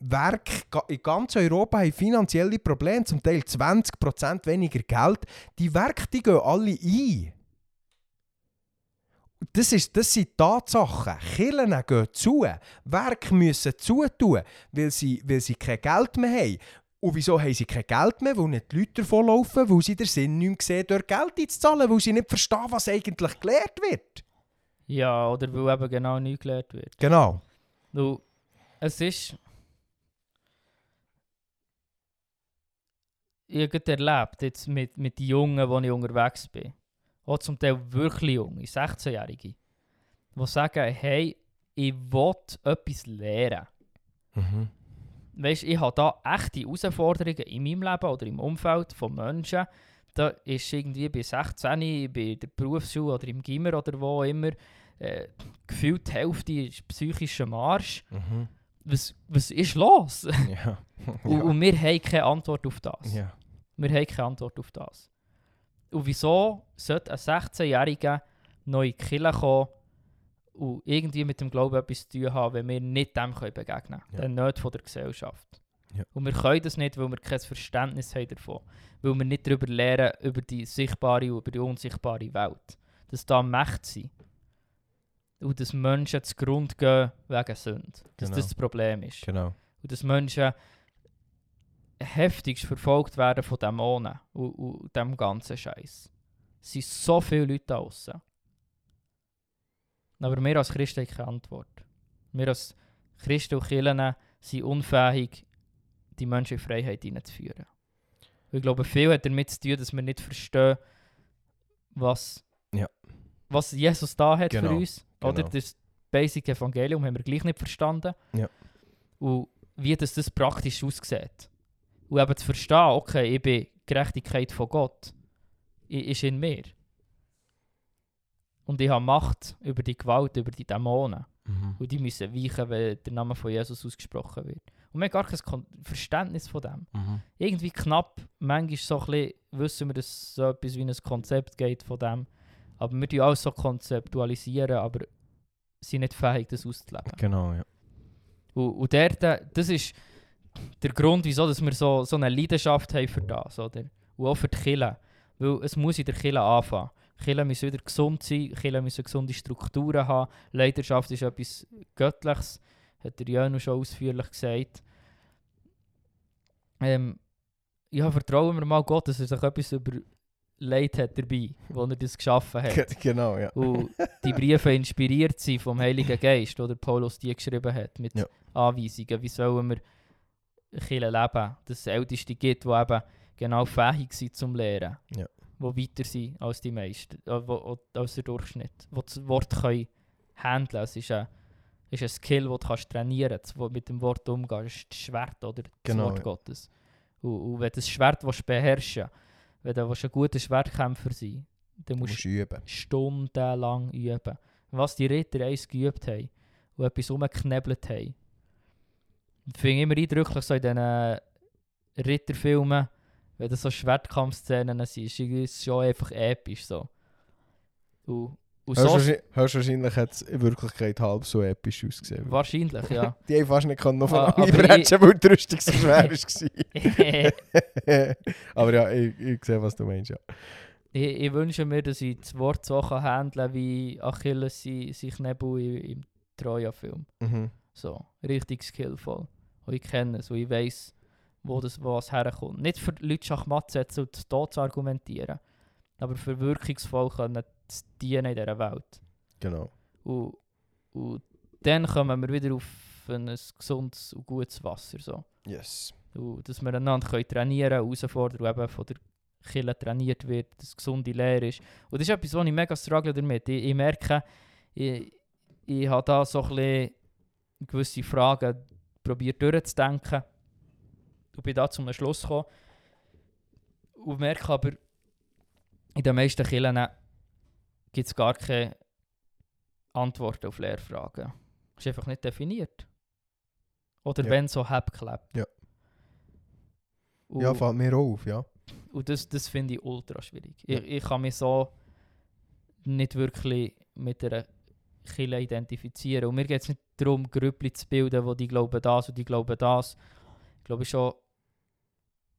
Werke in ganz Europa haben finanzielle Probleme, zum Teil 20% weniger Geld. Die Werke die gehen alle ein. Das, ist, das sind Tatsachen. Kirchen gehen zu. Werke müssen zutun, weil sie, weil sie kein Geld mehr haben. Und wieso haben sie kein Geld mehr? Weil nicht die Leute davonlaufen, weil sie den Sinn nicht sehen, dort Geld einzuzahlen, weil sie nicht verstehen, was eigentlich gelehrt wird. ja, oder weil eben genau nichts gelernt wird. Genau. Du, es ist... ich habe erlebt, jetzt mit, mit den Jungen, wo ich unterwegs bin, auch zum Teil wirklich junge, 16-Jährige, die sagen, hey, ich will etwas lernen. Mhm. Weißt, ich habe da echte Herausforderungen in meinem Leben oder im Umfeld von Menschen. Da ist irgendwie bei 16, bei der Berufsschule oder im Gimmer oder wo immer, äh, gefühlt die Hälfte ist psychischer Marsch. Mhm. Was, was ist los? Ja. Und, ja. und wir haben keine Antwort auf das. ja. Wir haben keine Antwort auf das. Und wieso sollte ein 16-Jähriger neu in die Kirche kommen und irgendwie mit dem Glauben etwas zu tun haben, wenn wir nicht dem können begegnen können? Ja. Nicht von der Gesellschaft. Ja. Und wir können das nicht, weil wir kein Verständnis haben davon. Weil wir nicht darüber lernen, über die sichtbare und über die unsichtbare Welt. Dass da Mächte sind. Und dass Menschen zugrunde gehen wegen Sünde. Dass Genau. das das Problem ist. Genau. Und dass Menschen heftigst verfolgt werden von Dämonen und, und dem ganzen Scheiß. Es sind so viele Leute da draussen. Aber wir als Christen haben keine Antwort. Wir als Christen und Kirchen sind unfähig, die Menschen in Freiheit hineinzuführen. Ich glaube, viel hat damit zu tun, dass wir nicht verstehen, was, Ja. was Jesus da hat für Genau, uns. Oder genau. das Basic Evangelium haben wir gleich nicht verstanden. Ja. Und wie das, das praktisch aussieht. Und eben zu verstehen, okay, ich bin Gerechtigkeit von Gott, i- ist in mir. Und ich habe Macht über die Gewalt, über die Dämonen. Mhm. Und die müssen weichen, wenn der Name von Jesus ausgesprochen wird. Und wir haben gar kein Verständnis von dem. Mhm. Irgendwie knapp, manchmal so ein bisschen, wissen wir, dass es so etwas wie ein Konzept geht von dem. Aber wir tun alles so konzeptualisieren, aber sind nicht fähig, das auszuleben. Genau, ja. Und, und dort, das ist der Grund, wieso dass wir so, so eine Leidenschaft haben für das. Oder? Und auch für die Kirche. Weil es muss in der Kirche anfangen. Kirche müssen wieder gesund sein, Kirche müssen gesunde Strukturen haben. Leidenschaft ist etwas Göttliches, hat der Jönu schon ausführlich gesagt. Ähm, ja, vertrauen wir mal Gott, dass er sich etwas überlegt hat dabei, wo er das geschaffen hat. Ge- Genau, ja. Und die Briefe inspiriert sind vom Heiligen Geist, oder Paulus die geschrieben hat, mit Ja. Anweisungen, wie sollen wir Kirche leben, dass es Älteste gibt, die eben genau fähig sind zum Lehren, Ja. die weiter sind als die meisten, äh, wo, als der Durchschnitt, die das Wort können handeln Es ist ein, ist ein Skill, den du kannst trainieren kannst, wo mit dem Wort umgehen. Das ist das Schwert oder das Genau, Wort ja. Gottes. Und, und wenn du das Schwert willst beherrschen wenn du willst ein guter Schwertkämpfer sein dann Du musst musst üben. stundenlang üben. Was die Ritter eins geübt haben und etwas umgeknebelt haben. Ich finde immer eindrücklich so in diesen Ritterfilmen, wenn das so Schwertkampfszenen sind, ist irgendwie schon einfach episch so. Und, und so Höchstwahrscheinlich, höchstwahrscheinlich hat es in Wirklichkeit halb so episch ausgesehen. wahrscheinlich, ja. Die haben fast nicht können Ah, aufeinander aber einbrechen, weil die Rüstung so schwer war. aber ja, ich, ich sehe, was du meinst, ja. ich, ich wünsche mir, dass ich das Wort so kann handeln kann, wie Achilles sein, sein Knebel im, im Troja-Film. Mhm. So, richtig skillvoll. Und ich kenne es, und ich weiss, wo das was herkommt. Nicht für die Leute Schachmatt zu setzen und da zu argumentieren, aber für wirkungsvoll können zu dienen in dieser Welt. Genau. Und, und dann kommen wir wieder auf ein gesundes und gutes Wasser. So. Yes. Und dass wir einander können trainieren können, herausfordern und eben von der Kille trainiert wird, dass gesunde Lehre ist. Und das ist etwas, wo ich mega struggle damit. Ich, ich merke, ich, ich habe da so ein bisschen gewisse Fragen probiert durchzudenken und bin da zum Schluss gekommen und merke aber, in den meisten Kirchen gibt es gar keine Antworten auf Lehrfragen. ist einfach nicht definiert. Oder Ja. wenn so halb klappt. Ja. Und, Ja, fällt mir auf, ja. und das, das finde ich ultra schwierig. Ich, ich kann mich so nicht wirklich mit einer Kille identifizieren. Und mir geht es nicht darum, Grüppli zu bilden, wo die glauben das und die glauben das. Ich glaube schon,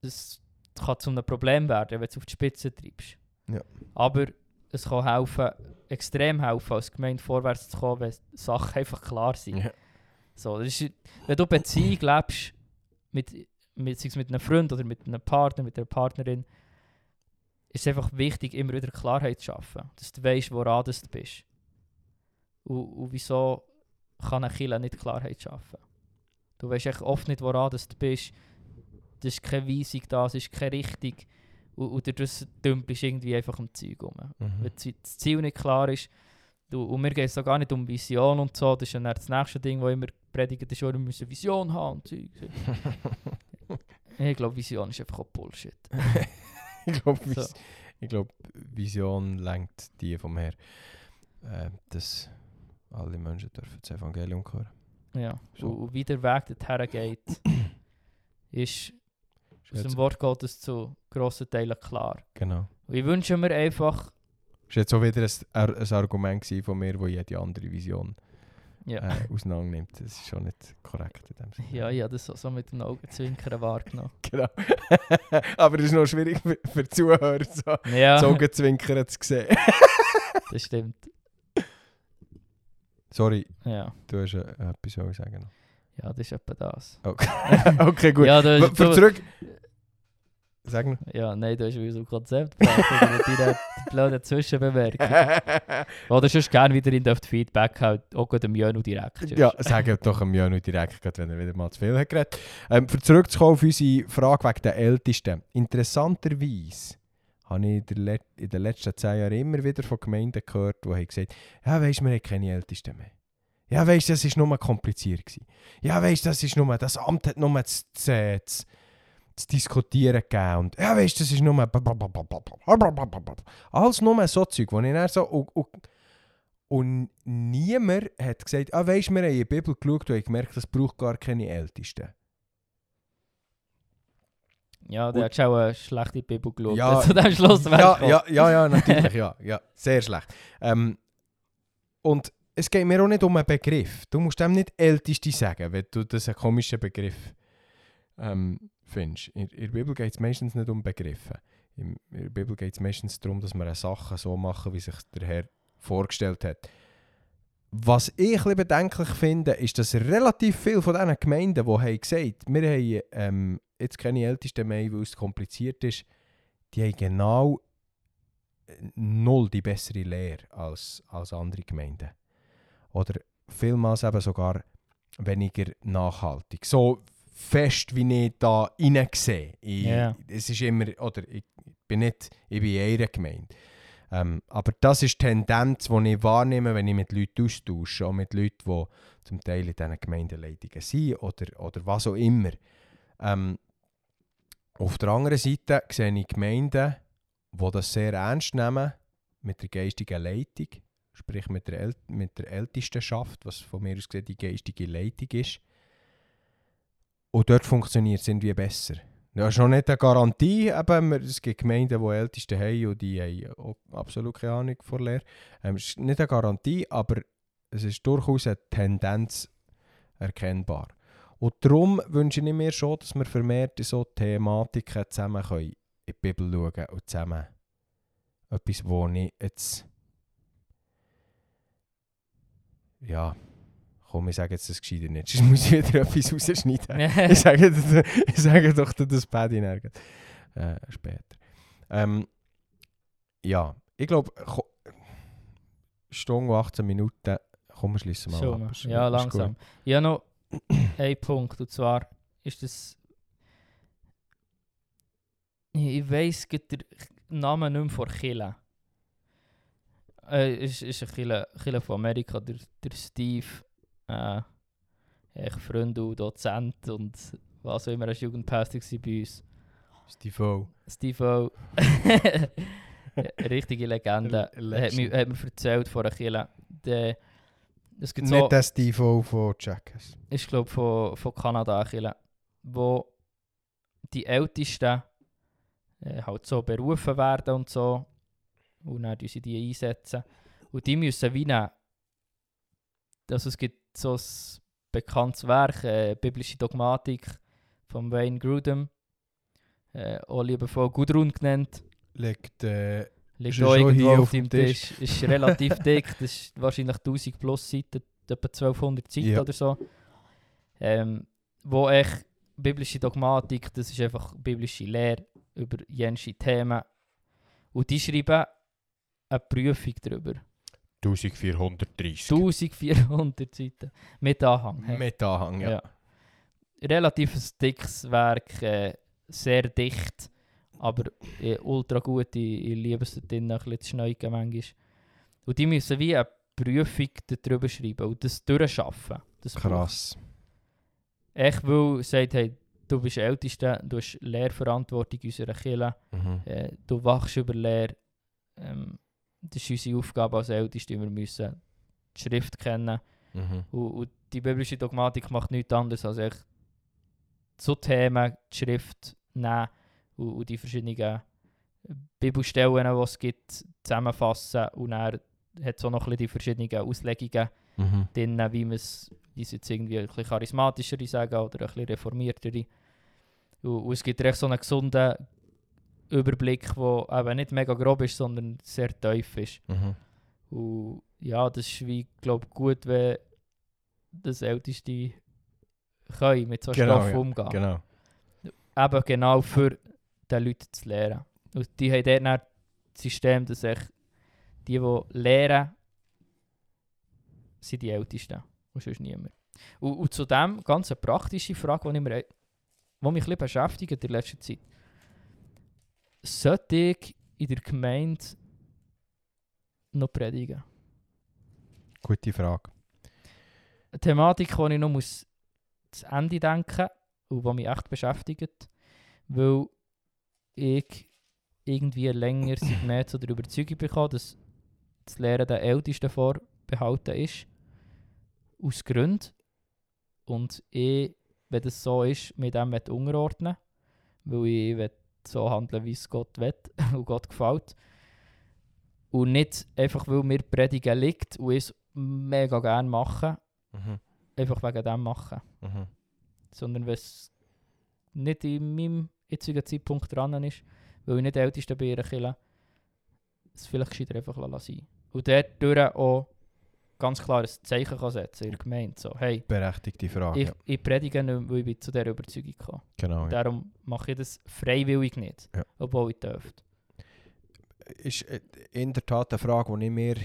das kann zu einem Problem werden, wenn du es auf die Spitze treibst. Ja. Aber es kann helfen, extrem helfen, als Gemeinde vorwärts zu kommen, wenn Sachen einfach klar sind. Ja. So, das ist, wenn du Beziehung lebst, mit, mit, sei es mit einem Freund oder mit einem Partner, mit einer Partnerin, ist es einfach wichtig, immer wieder Klarheit zu schaffen. Dass du weißt, woran du bist. Und, und wieso kann ein Killer nicht Klarheit schaffen? Du weißt echt oft nicht, woran du bist. das ist keine Weisung da, es ist keine Richtung. Und, und das dümpelst du irgendwie einfach am Zeug rum. Mhm. Wenn das das Ziel nicht klar ist, du, und mir geht es auch gar nicht um Vision und so, das ist ja das nächste Ding, das immer predigt, ist, wir müssen Vision haben und Zeug. ich glaube, Vision ist einfach auch Bullshit. ich glaube, So. Ich glaub, Vision lenkt die vom Herr, äh, alle Menschen dürfen das Evangelium hören. Ja. So. Und, wie der Weg dorthin geht, ist aus dem Wort Gottes zu grossen Teilen klar. Genau. Und ich wünsche mir einfach, Das war jetzt auch wieder ein, ein Argument von mir, wo jede andere Vision ja, äh, auseinandernimmt. Das ist schon nicht korrekt in dem Sinne. ja, habe das so, so mit dem Augenzwinkern wahrgenommen. Genau. Aber es ist noch schwierig für, für Zuhörer, so Ja, das Augenzwinkern zu sehen. das stimmt. Sorry, Ja. du hast äh, etwas sollen sagen. ja, das ist etwa das. Okay, okay gut. Ja, du, für du, zurück. Sag noch. ja, nein, du hast wieder ein Konzept gebracht mit deiner blöden Zwischenbemerkung. Oder sonst gerne wieder in das Feedback halt auch gut dem Jönu direkt. ja, sag doch am Jönu direkt, gerade wenn er wieder mal zu viel hat geredet. Ähm, für zurückzukommen auf unsere Frage wegen der Ältesten. Interessanterweise habe ich in, den letzten zehn Jahren immer wieder von Gemeinden gehört, die haben gesagt ja weisst, wir haben keine Ältesten mehr. Ja weisst, das war nur kompliziert. Gewesen. Ja weisst, das ist nur, das Amt hat nur zu, zu, zu, zu diskutieren gegeben. Und ja weisst, das ist nur... Alles nur so Zeug, wo ich dann so... Und, und, und niemand hat gesagt, ah weisst, wir haben in die Bibel geschaut und haben gemerkt, es braucht gar keine Ältesten. Ja, der hat schon eine schlechte Bibel geschaut. Ja, zu dem Schluss ja, ja, ja, ja, natürlich, ja, ja, sehr schlecht. Ähm, und es geht mir auch nicht um einen Begriff. Du musst dem nicht Älteste sagen, wenn du das einen komischen Begriff ähm, findest. In, in der Bibel geht es meistens nicht um Begriffe. In, in der Bibel geht es meistens darum, dass wir Sachen so machen, wie sich der Herr vorgestellt hat. Was ich ein bedenklich finde, ist, dass relativ viele von diesen Gemeinden, die haben gesagt wir haben ähm, jetzt keine Ältesten mehr, weil es kompliziert ist, die haben genau äh, null die bessere Lehre als, als andere Gemeinden. Oder vielmals eben sogar weniger nachhaltig. So fest, wie ich da. Ich, Ja. Es ist immer, oder ich bin nicht, ich bin in einer Gemeinde. Ähm, aber das ist die Tendenz, die ich wahrnehme, wenn ich mit Leuten austausche, auch mit Leuten, die zum Teil in diesen Gemeindeleitungen sind oder, oder was auch immer. Ähm, auf der anderen Seite sehe ich Gemeinden, die das sehr ernst nehmen, mit der geistigen Leitung, sprich mit der, El mit der Ältestenschaft, was von mir aus gesehen die geistige Leitung ist. Und dort funktioniert es irgendwie besser. Ja, schon nicht eine Garantie, eben, es gibt Gemeinden, die Älteste haben und die haben absolut keine Ahnung von Lehre. Ähm, es ist nicht eine Garantie, aber es ist durchaus eine Tendenz erkennbar. Und darum wünsche ich mir schon, dass wir vermehrt in so Thematiken zusammen können in die Bibel schauen und zusammen etwas, wo ich jetzt ja, komm, ich sage jetzt das gescheiter nicht, sonst muss ich wieder etwas rausschneiden. ich, sage, ich sage doch das Paddy nirgends. Äh, später. Ähm, ja, ich glaube, Stunde und 18 Minuten, komm, wir schließen mal ab. mal. Ist- Ja, langsam. Ich habe noch einen Punkt, und zwar ist das. Ich, weiss den Namen nicht mehr von Kille. Äh, ist, ist ein Kille, Kille von Amerika, der, der Steve, äh, echt Freund und Dozent und was auch immer, als Jugendpastor bei uns. Steve O. Steve O. Richtige Legende. Hat, mir, hat mir erzählt einer Kille. Der, es gibt so, Nicht der Steve O von Jackass. ist glaube von, von Kanada eine Kirche, wo die Ältesten äh, halt so berufen werden und so und dann tun sie die einsetzen und die müssen wie nehmen. Also es gibt so ein bekanntes Werk, äh, biblische Dogmatik von Wayne Grudem, äh, auch liebevoll Gudrun genannt. Liegt, äh, Liegt auch irgendwo hier auf dem deinem Tisch. Ist relativ dick. Das ist wahrscheinlich 1000 plus Seiten, etwa 1200 Seiten Ja. oder so. Ähm, wo echt biblische Dogmatik, das ist einfach biblische Lehre über jensche Themen. Und die schreiben eine Prüfung darüber. 1430. 1400 Seiten. Mit Anhang. hä? Mit Anhang, ja. Ja. Relativ dickes Werk. Äh, sehr dicht, aber äh, ultra gut. Ich, ich liebe es drin, ein bisschen zu schneiden manchmal. Und die müssen wie eine Prüfung darüber schreiben und das durchschaffen. Das. Krass. Echt, weil es sagt, hey, du bist Ältester, du hast Lehrverantwortung unserer Kirche, Mhm. äh, du wachst über Lehre. Ähm, das ist unsere Aufgabe als Älteste, wir müssen die Schrift kennen. Mhm. Und, und die biblische Dogmatik macht nichts anderes als echt so Themen, die Schrift nehmen und, und die verschiedenen Bibelstellen, die es gibt, zusammenfassen und dann hat auch noch ein bisschen die verschiedenen Auslegungen Mhm. drin, wie man es jetzt irgendwie ein bisschen charismatischere sagen oder ein bisschen reformiertere. Und, und es gibt recht so einen gesunden Überblick, der eben nicht mega grob ist, sondern sehr tief ist. Mhm. Und ja, das ist wie, glaube gut, wenn das Älteste können mit so Genau, Stoffen ja, umgehen. Genau. Eben genau für die Leute zu lehren. Und die haben dort dann das System, dass echt die, die lehren, sind die Ältesten. Und sonst niemand. Und, und zu dem ganz eine praktische Frage, die, ich mir, die mich ein bisschen beschäftigt in der letzten Zeit. Sollte ich in der Gemeinde noch predigen? Gute Frage. eine Thematik, die ich noch muss zu Ende denken und die mich echt beschäftigt, weil ich irgendwie länger mehr zu der Überzeugung bekomme, dass das Lehren der Ältesten vorbehalten ist. Aus Gründen. Und ich, wenn das so ist, mit dem unterordnen weil ich so handeln, wie es Gott will und Gott gefällt. Und nicht einfach, weil mir Predigen liegt und ich es mega gerne mache, Mhm. einfach wegen dem machen. Mhm. Sondern wenn es nicht in meinem jetzigen Zeitpunkt dran ist, weil ich nicht der Älteste bin in es vielleicht gescheiter einfach lassen. Und dadurch auch ganz klar ein Zeichen kann setzen in der Gemeinde. So, hey, Berechtigte Frage. ich, ja. ich predige nicht, weil ich zu dieser Überzeugung gekommen. Genau. Ja. Darum mache ich das freiwillig nicht, Ja. obwohl ich dürfte. Ist äh, in der Tat eine Frage, die ich mir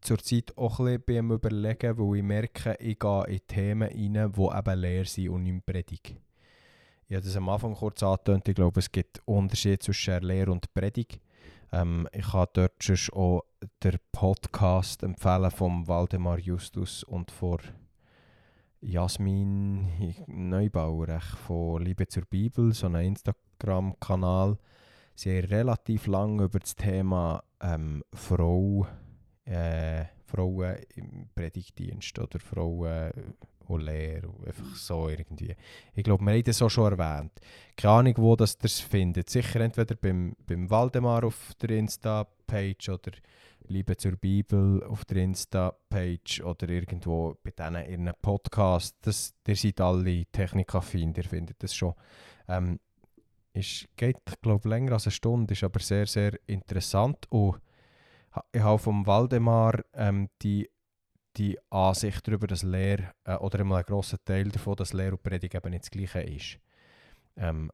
zurzeit auch ein bisschen Überlegen weil ich merke, ich gehe in Themen rein, die eben leer sind und nicht Predigt. Ich habe das am Anfang kurz angetönt. Ich glaube, es gibt Unterschiede zwischen Lehre und Predigt. Ähm, ich kann dort sonst auch den Podcast empfehlen vom Waldemar Justus und von Jasmin Neubauer von Liebe zur Bibel, so einem Instagram-Kanal. Sie haben relativ lange über das Thema ähm, Frau, äh, Frauen im Predigtdienst oder Frauen und Lehre, einfach so irgendwie. Ich glaube, wir haben das auch schon erwähnt. Keine Ahnung, wo das ihr es findet. Sicher entweder beim, beim Waldemar auf der Insta-Page oder Liebe zur Bibel auf der Insta-Page oder irgendwo bei denen in einem Podcast. Das, ihr seid alle technikaffin, ihr findet das schon. Ähm, ist, geht, glaube länger als eine Stunde, ist aber sehr, sehr interessant. Und ich habe vom Waldemar ähm, die, die Ansicht darüber, dass Lehr äh, oder einmal ein grosser Teil davon, dass Lehr und Predigt eben nicht das Gleiche ist. Ähm,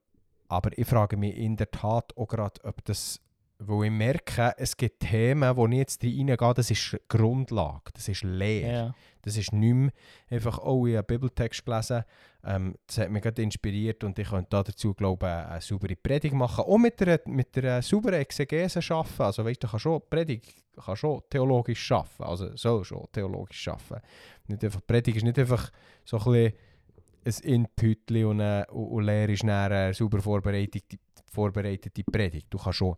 aber ich frage mich in der Tat auch gerade, ob das, wo ich merke, es gibt Themen, wo ich jetzt reingehe, das ist Grundlage, das ist Lehr. Ja. Das ist nicht mehr einfach, oh, ich habe einen Bibeltext gelesen, ähm, das hat mich gerade inspiriert und ich könnte da dazu, glaube ich, eine saubere Predigt machen. Auch mit einer, mit einer sauberen Exegese arbeiten. Also weißt du, kann schon Predigt kann schon theologisch arbeiten, also soll schon theologisch arbeiten. Nicht einfach, Predigt ist nicht einfach so ein bisschen ein Inputli und, äh, und, Lehre ist eine sauber vorbereitete, vorbereitete Predigt. Du kannst schon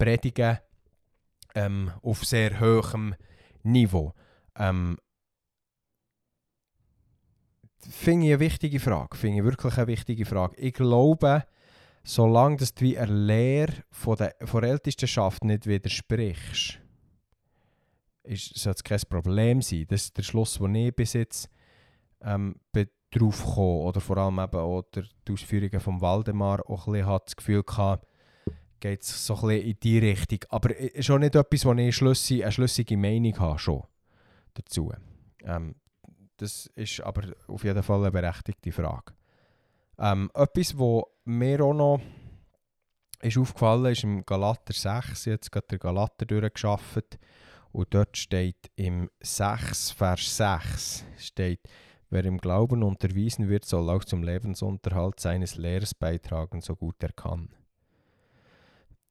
predigen ähm, auf sehr hohem Niveau. Ähm, finde ich eine wichtige Frage. Finde ich wirklich eine wichtige Frage. Ich glaube, solange dass du wie eine Lehre von der, von der Ältestenschaft nicht widersprichst, ist, soll es kein Problem sein. Das ist der Schluss, den ich bis jetzt ähm, drauf komme. Oder vor allem eben auch die Ausführungen von Waldemar auch ein bisschen das Gefühl gehabt, geht es so ein bisschen in die Richtung. Aber es ist auch nicht etwas, wo ich schlüssig, eine schlüssige Meinung habe schon dazu. Ähm, das ist aber auf jeden Fall eine berechtigte Frage. Ähm, etwas, was mir auch noch ist aufgefallen ist im Galater 6. Ich habe jetzt gerade den Galater durchgeschafft. Und dort steht im 6, Vers 6, steht, Wer im Glauben unterwiesen wird, soll auch zum Lebensunterhalt seines Lehrers beitragen, so gut er kann.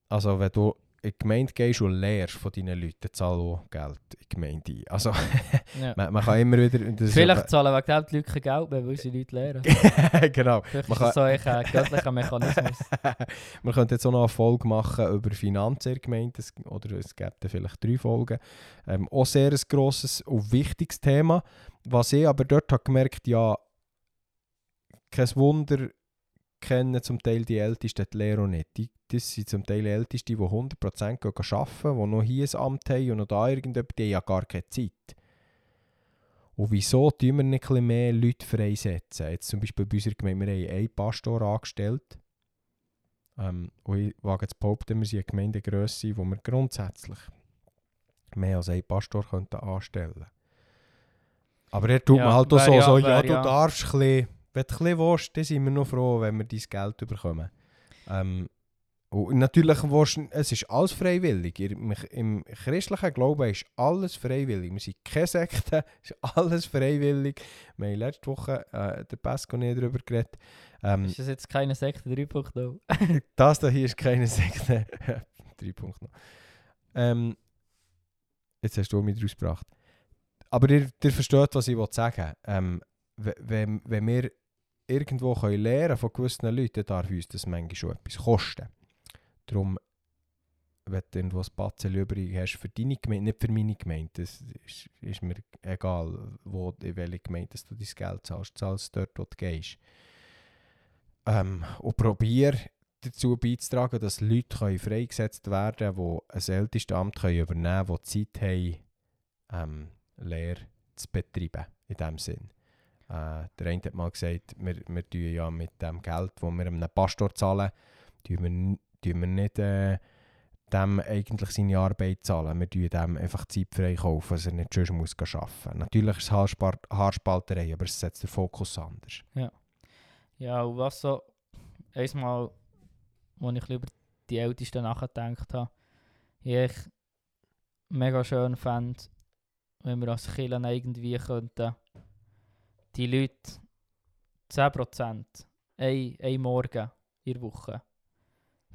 Also wenn du in die Gemeinde gehst und lehrst von deinen Leuten, zahl auch Geld in die Gemeinde ein. Also Ja. man, man kann immer wieder... Vielleicht aber- zahlen wegen dem die Leute kein Geld mehr, weil sie Leute lehren. genau. Vielleicht Man ist das so ein äh, göttlicher Mechanismus. Wir könnten jetzt auch noch eine Folge machen über Finanzen in der Gemeinde. Oder es dann vielleicht drei Folgen. Ähm, auch sehr ein grosses und wichtiges Thema. Was ich aber dort habe gemerkt ja, kein Wunder kennen zum Teil die Ältesten die Lehre nicht. Die, das sind zum Teil Älteste, die 100% gehen arbeiten, die noch hier ein Amt haben und noch da irgendetwas, die haben ja gar keine Zeit. Und wieso tun wir nicht ein mehr Leute freisetzen? Jetzt zum Beispiel bei unserer Gemeinde, wir haben einen Pastor angestellt. Ähm, und ich wage zu behaupten, wir sind eine Gemeindegrösse, wo wir grundsätzlich mehr als einen Pastor könnten anstellen Aber er tut Ja, man halt auch so, ja- so ja, du ja- darfst ein bisschen, wenn du ein bisschen willst, dann sind wir noch froh, wenn wir dein Geld bekommen. Ähm, und natürlich, willst, du- es ist alles freiwillig. Im, Im christlichen Glauben ist alles freiwillig. Wir sind keine Sekte, es ist alles freiwillig. Wir haben letzte Woche äh, der Pesco nicht darüber geredet. Ähm, Ist das jetzt keine Sekte 3.0? das da hier ist keine Sekte. Drei Punkte noch. Ähm, jetzt hast du mich rausgebracht. Aber ihr, ihr versteht, was ich sagen ähm, we- wenn, wenn wir irgendwo können lernen von gewissen Leuten, darf uns das manchmal schon etwas kosten. Darum, wenn du irgendwo ein Batzen übrig hast für deine Gemeinde, nicht für meine Gemeinde, das ist, ist mir egal, wo, in welche Gemeinde du dein Geld zahlst, zahlst dort, wo du gehst. Ähm, und probier dazu beizutragen, dass Leute können freigesetzt werden können, die ein ältestes Amt können übernehmen können, die Zeit haben, ähm, Lehre zu betreiben, in dem Sinn. Äh, der eine hat mal gesagt, wir, wir tun ja mit dem Geld, das wir einem Pastor zahlen, tun wir, tun wir nicht äh, dem eigentlich seine Arbeit zahlen. Wir tun dem einfach Zeit frei kaufen, dass er nicht schon muss arbeiten muss. Natürlich ist es Haarspar- Haarspalterei, aber es setzt den Fokus anders. Ja, und was so, einmal, als ich über die Ältesten nachgedacht habe, ich mega schön fände, wenn wir als Kirche irgendwie könnten, die Leute 10% ein, ein Morgen in der Woche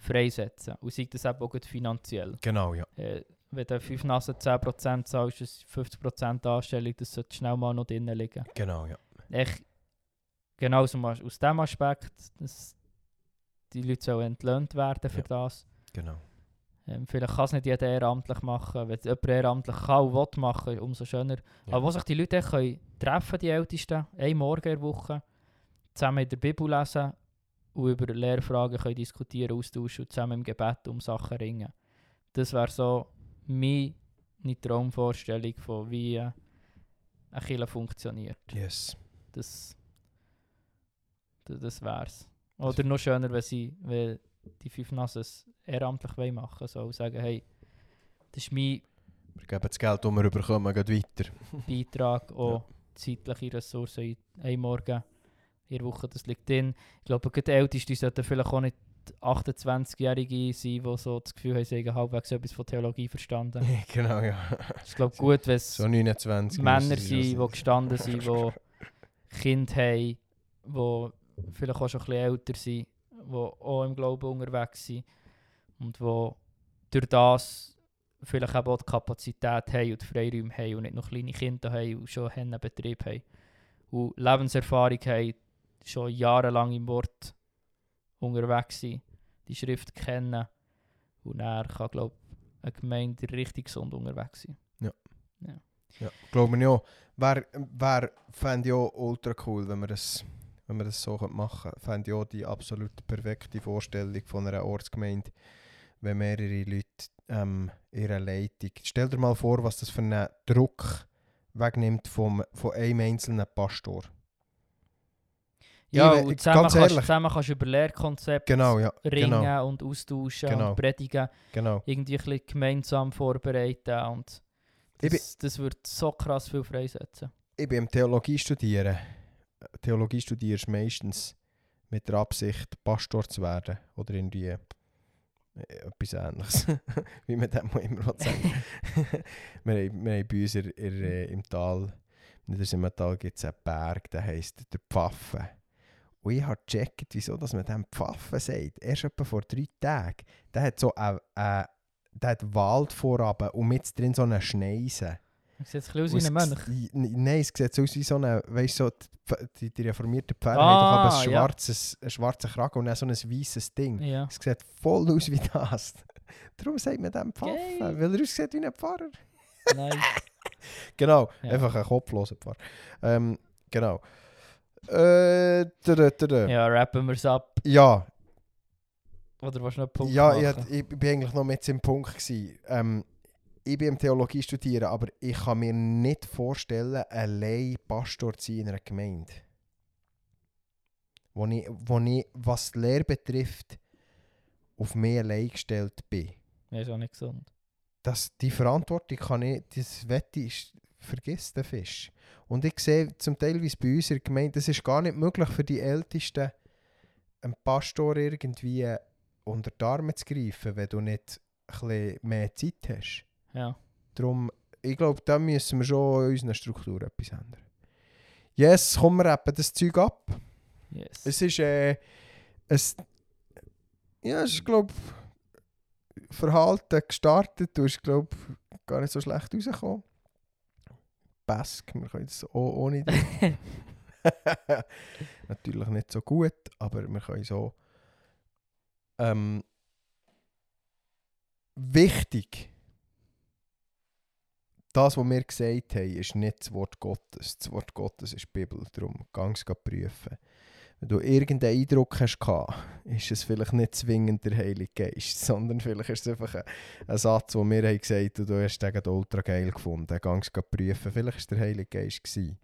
freisetzen. Und sei das eben auch finanziell. Genau, ja. Äh, wenn du 5 Nasen 10% zahlst, ist 50% Anstellung, das sollte schnell mal noch drinnen liegen. Genau, ja. echt genau aus, dem aus dem Aspekt, dass die Leute sollen entlöhnt werden für Ja. das. Genau. Ähm, vielleicht kann es nicht jeder ehrenamtlich machen. Wenn es jemand ehrenamtlich kann und will machen, umso schöner. Ja. Aber wo sich die Leute echt können treffen, die Ältesten, einen Morgen in der Woche, zusammen in der Bibel lesen und über Lehrfragen können diskutieren, austauschen und zusammen im Gebet um Sachen ringen. Das wäre so meine Traumvorstellung von wie äh, eine Kirche funktioniert. Yes. Das, das, das wär's. Oder noch schöner, wenn sie wenn die fünf Nassen es ehrenamtlich wollen machen so und sagen, hey, das ist mein Wir geben das Geld, das wir bekommen, geht weiter. Beitrag, auch zeitliche Ressourcen in einem Morgen in der Woche, das liegt drin. Ich glaube, die Ältesten sollten vielleicht auch nicht 28-Jährige sein, die so das Gefühl haben, sie haben halbwegs etwas von Theologie verstanden. genau, ja. Ist glaube gut, wenn es So 29. Männer sind, die gestanden sind, die Kinder haben, die vielleicht auch schon ein bisschen älter sind, die auch im Glauben unterwegs sind und die durch das vielleicht auch die Kapazität haben und die Freiräume haben und nicht noch kleine Kinder haben und schon einen Betrieb haben und Lebenserfahrung haben, schon jahrelang im Wort unterwegs sind, die Schrift kennen und dann kann, glaube eine Gemeinde richtig gesund unterwegs sein. Ja, glaube ich auch. Wäre wär, fände ich auch ultra cool, wenn wir das, wenn wir das so machen könnten. Fände ich auch die absolut perfekte Vorstellung von einer Ortsgemeinde, wenn mehrere Leute ähm, ihre Leitung... Stell dir mal vor, was das für einen Druck wegnimmt vom, von einem einzelnen Pastor. Ja, und zusammen, ganz kannst, ehrlich. zusammen kannst du über Lehrkonzepte Genau, ja. ringen Genau, und austauschen Genau. und predigen, genau. irgendwie ein bisschen gemeinsam vorbereiten und Ich bin- das, das wird so krass viel freisetzen. Ich bin im Theologie studieren. Theologie studierst meistens mit der Absicht, Pastor zu werden. Oder irgendwie äh, etwas ähnliches. Wie man dem auch immer sagen wir, haben, wir haben bei uns in, in, äh, im Tal In der Simmental gibt es einen Berg, der heisst der Pfaffen. Und ich habe gecheckt, wieso dass man dem Pfaffen sagt. Erst etwa vor drei Tagen. Der hat so einen, der hat Wald und mit drin so eine Schneise. Das sieht ein bisschen aus wie ein Mönch. Nein, es sieht so aus wie so eine, weißt so, die, die, reformierten Pferde Ah, haben doch aber ein ja. schwarzes, schwarzer Kragen und dann so ein weißes Ding. Ja. Es sieht voll aus wie das. Darum sagt man dem Pfaffen, Geil. weil er aussieht wie ein Pfarrer. Nice. Genau, Ja. einfach ein kopfloser Pfarrer. Ähm, genau. Äh, tada, tada. Ja, rappen wir es ab. ja, Oder was noch Punkt ja, ich, ich bin eigentlich noch mit im Punkt gewesen. Ähm, ich bin im Theologie studieren, aber ich kann mir nicht vorstellen, allein Pastor zu sein in einer Gemeinde. Wo ich, wo ich, was die Lehre betrifft, auf mich allein gestellt bin. Ja, ist auch nicht gesund. Das, die Verantwortung kann ich, das Wette ist, vergiss den Fisch. Und ich sehe zum Teil, wie es bei uns in der Gemeinde, es ist gar nicht möglich für die Ältesten, einen Pastor irgendwie unter die Arme zu greifen, wenn du nicht ein mehr Zeit hast. Ja. Darum, ich glaube, da müssen wir schon in unseren Strukturen etwas ändern. Yes, kommen wir eben das Zeug ab. Yes. Es ist, äh, es, ja, es ist, glaube Verhalten gestartet. Du bist, glaube gar nicht so schlecht rausgekommen. Bask, wir können es auch ohne dich. Natürlich nicht so gut, aber wir können so. Ähm, wichtig, das, was wir gesagt haben, ist nicht das Wort Gottes. Das Wort Gottes ist die Bibel. Darum gang es prüfen. Wenn du irgendeinen Eindruck hast, ist es vielleicht nicht zwingend der Heilige Geist, sondern vielleicht ist es einfach ein, ein Satz, den wir haben gesagt und du hast den ultra geil gefunden. Gang es prüfen. Vielleicht war es der Heilige Geist. Gewesen.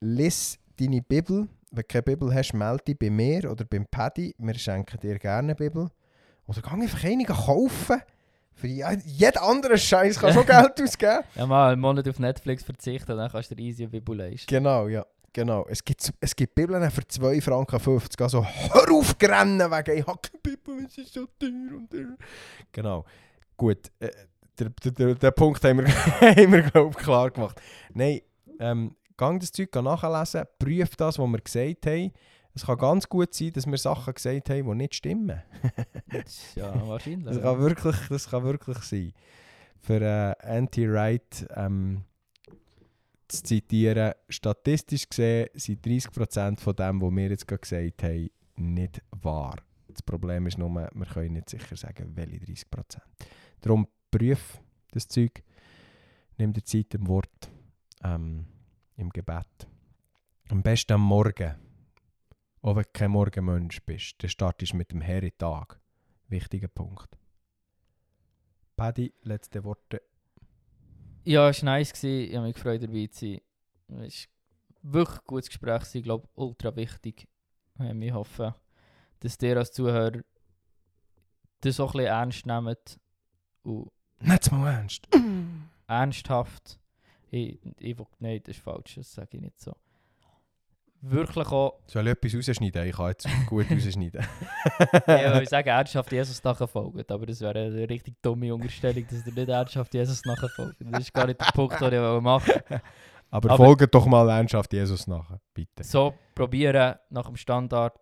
Lies deine Bibel. Wenn du keine Bibel hast, melde dich bei mir oder beim Paddy. Wir schenken dir gerne eine Bibel. Oder gang einfach einige kaufen. Für je- jeden anderen Scheiß kannst du schon Geld ausgeben. Ja, mal einen Monat auf Netflix verzichten, dann kannst du dir easy eine Bibel leisten. Genau, ja. Genau. Es gibt, es gibt Bibeln für 2 Franken 50. Also hör auf rennen wegen ich habe keine Bibel, es ist so teuer und teuer. Genau. Gut. Äh, der, der, den Punkt haben wir, haben wir glaube ich, klar gemacht. Nein, ähm, gang das Zeug nachlesen, prüf das, was wir gesagt haben. Es kann ganz gut sein, dass wir Sachen gesagt haben, die nicht stimmen. ja, wahrscheinlich. Das kann wirklich, das kann wirklich sein. Für äh, Anti-Right ähm, zu zitieren, statistisch gesehen sind 30% von dem, was wir jetzt gerade gesagt haben, nicht wahr. Das Problem ist nur, wir können nicht sicher sagen, welche 30%. Darum prüf das Zeug, nimm dir Zeit im Wort, ähm, im Gebet. Am besten am Morgen. Auch wenn du kein Morgenmensch bist, dann startest du mit dem Herr in den Tag. Wichtiger Punkt. Paddy, letzte Worte. Ja, es war nice. Gewesen. Ich habe mich gefreut, dabei zu sein. Es war wirklich ein gutes Gespräch. Ich glaube, ultra wichtig. Ähm, Ich hoffe, dass ihr als Zuhörer das auch ein bisschen ernst nehmt und Nicht mal ernst. ernsthaft. Ich, ich will, nein, das ist falsch, das sage ich nicht so. Wirklich auch, Soll ich etwas rausschneiden? Ich kann jetzt gut rausschneiden. ja, ich sage ernsthaft Jesus nachfolgen, aber das wäre eine richtig dumme Unterstellung, dass ihr nicht ernsthaft Jesus nachfolgt. Das ist gar nicht der Punkt, den ich machen wollte. Aber, Aber- folgt doch mal ernsthaft Jesus nach, bitte. So probieren, nach dem Standard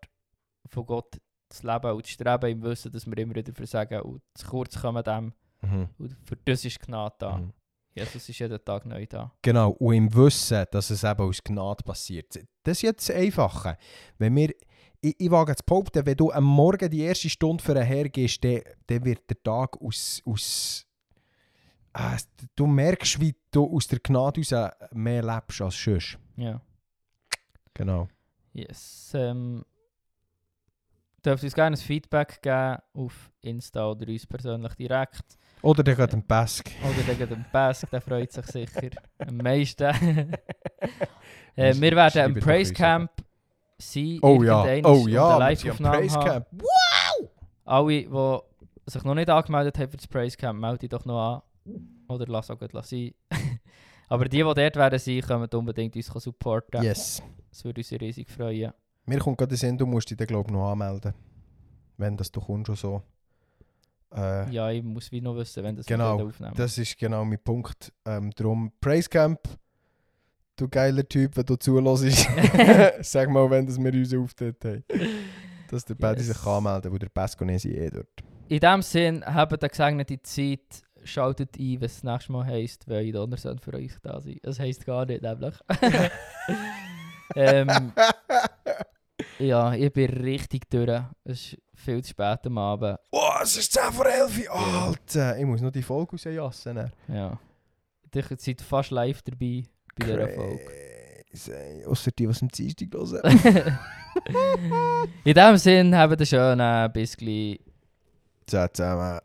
von Gott zu leben und zu streben, im Wissen, dass wir immer wieder versagen und zu kurz kommen dem. Mhm. Und für das ist Gnade da. Mhm. Jesus ist jeden Tag neu da. Genau, und im Wissen, dass es eben aus Gnade passiert. Das ist jetzt das Einfache. Wenn wir, ich, ich wage zu behaupten, wenn du am Morgen die erste Stunde für einen hergehst, dann, dann wird der Tag aus... aus ah, du merkst, wie du aus der Gnade raus mehr lebst als sonst. Ja. Genau. Yes. Ähm, dürft uns gerne ein Feedback geben auf Insta oder uns persönlich direkt. Oder der geht ein Bask. Oder wegen dem Bask, der freut sich sicher am meisten. äh, wir werden doch Praise Camp sein. Oh ja, oh ja, am Live-Aufnahme. Camp. Alle, die sich noch nicht angemeldet haben für das Praise Camp, melde dich doch noch an. Oder lass auch gleich sein. Aber die, die dort werden sein, können unbedingt uns supporten. Yes. Das würde uns riesig freuen. Mir kommt gerade der Sinn, du musst dich dann glaube ich noch anmelden. Wenn das du kommst schon so. Äh, Ja, ich muss wie noch wissen, wenn das Genau, aufnehmen. Das ist genau mein Punkt. Ähm, darum, Praise Camp, du geiler Typ, wenn du zulässt. Sag mal, wenn das wir uns Auftritt haben. Dass der Paddy Yes. sich anmelden wo der Pesconesi eh dort. In dem Sinn, habt eine gesegnete Zeit. Schaltet ein, was das nächste Mal heisst, weil ich soll für euch da sein. Das heisst gar nicht, nämlich. ähm, ja, ich bin richtig durch. Es ist viel zu spät am Abend. Oh, es ist 10 vor 11 Ja. Alter! Ich muss noch die Folge rausjassen. Ja. Ihr seid fast live dabei bei dieser Folge. Crazy. Ausser die, was am Dienstag hören. In dem Sinn, habt einen schönen, bis gleich. Ciao zusammen.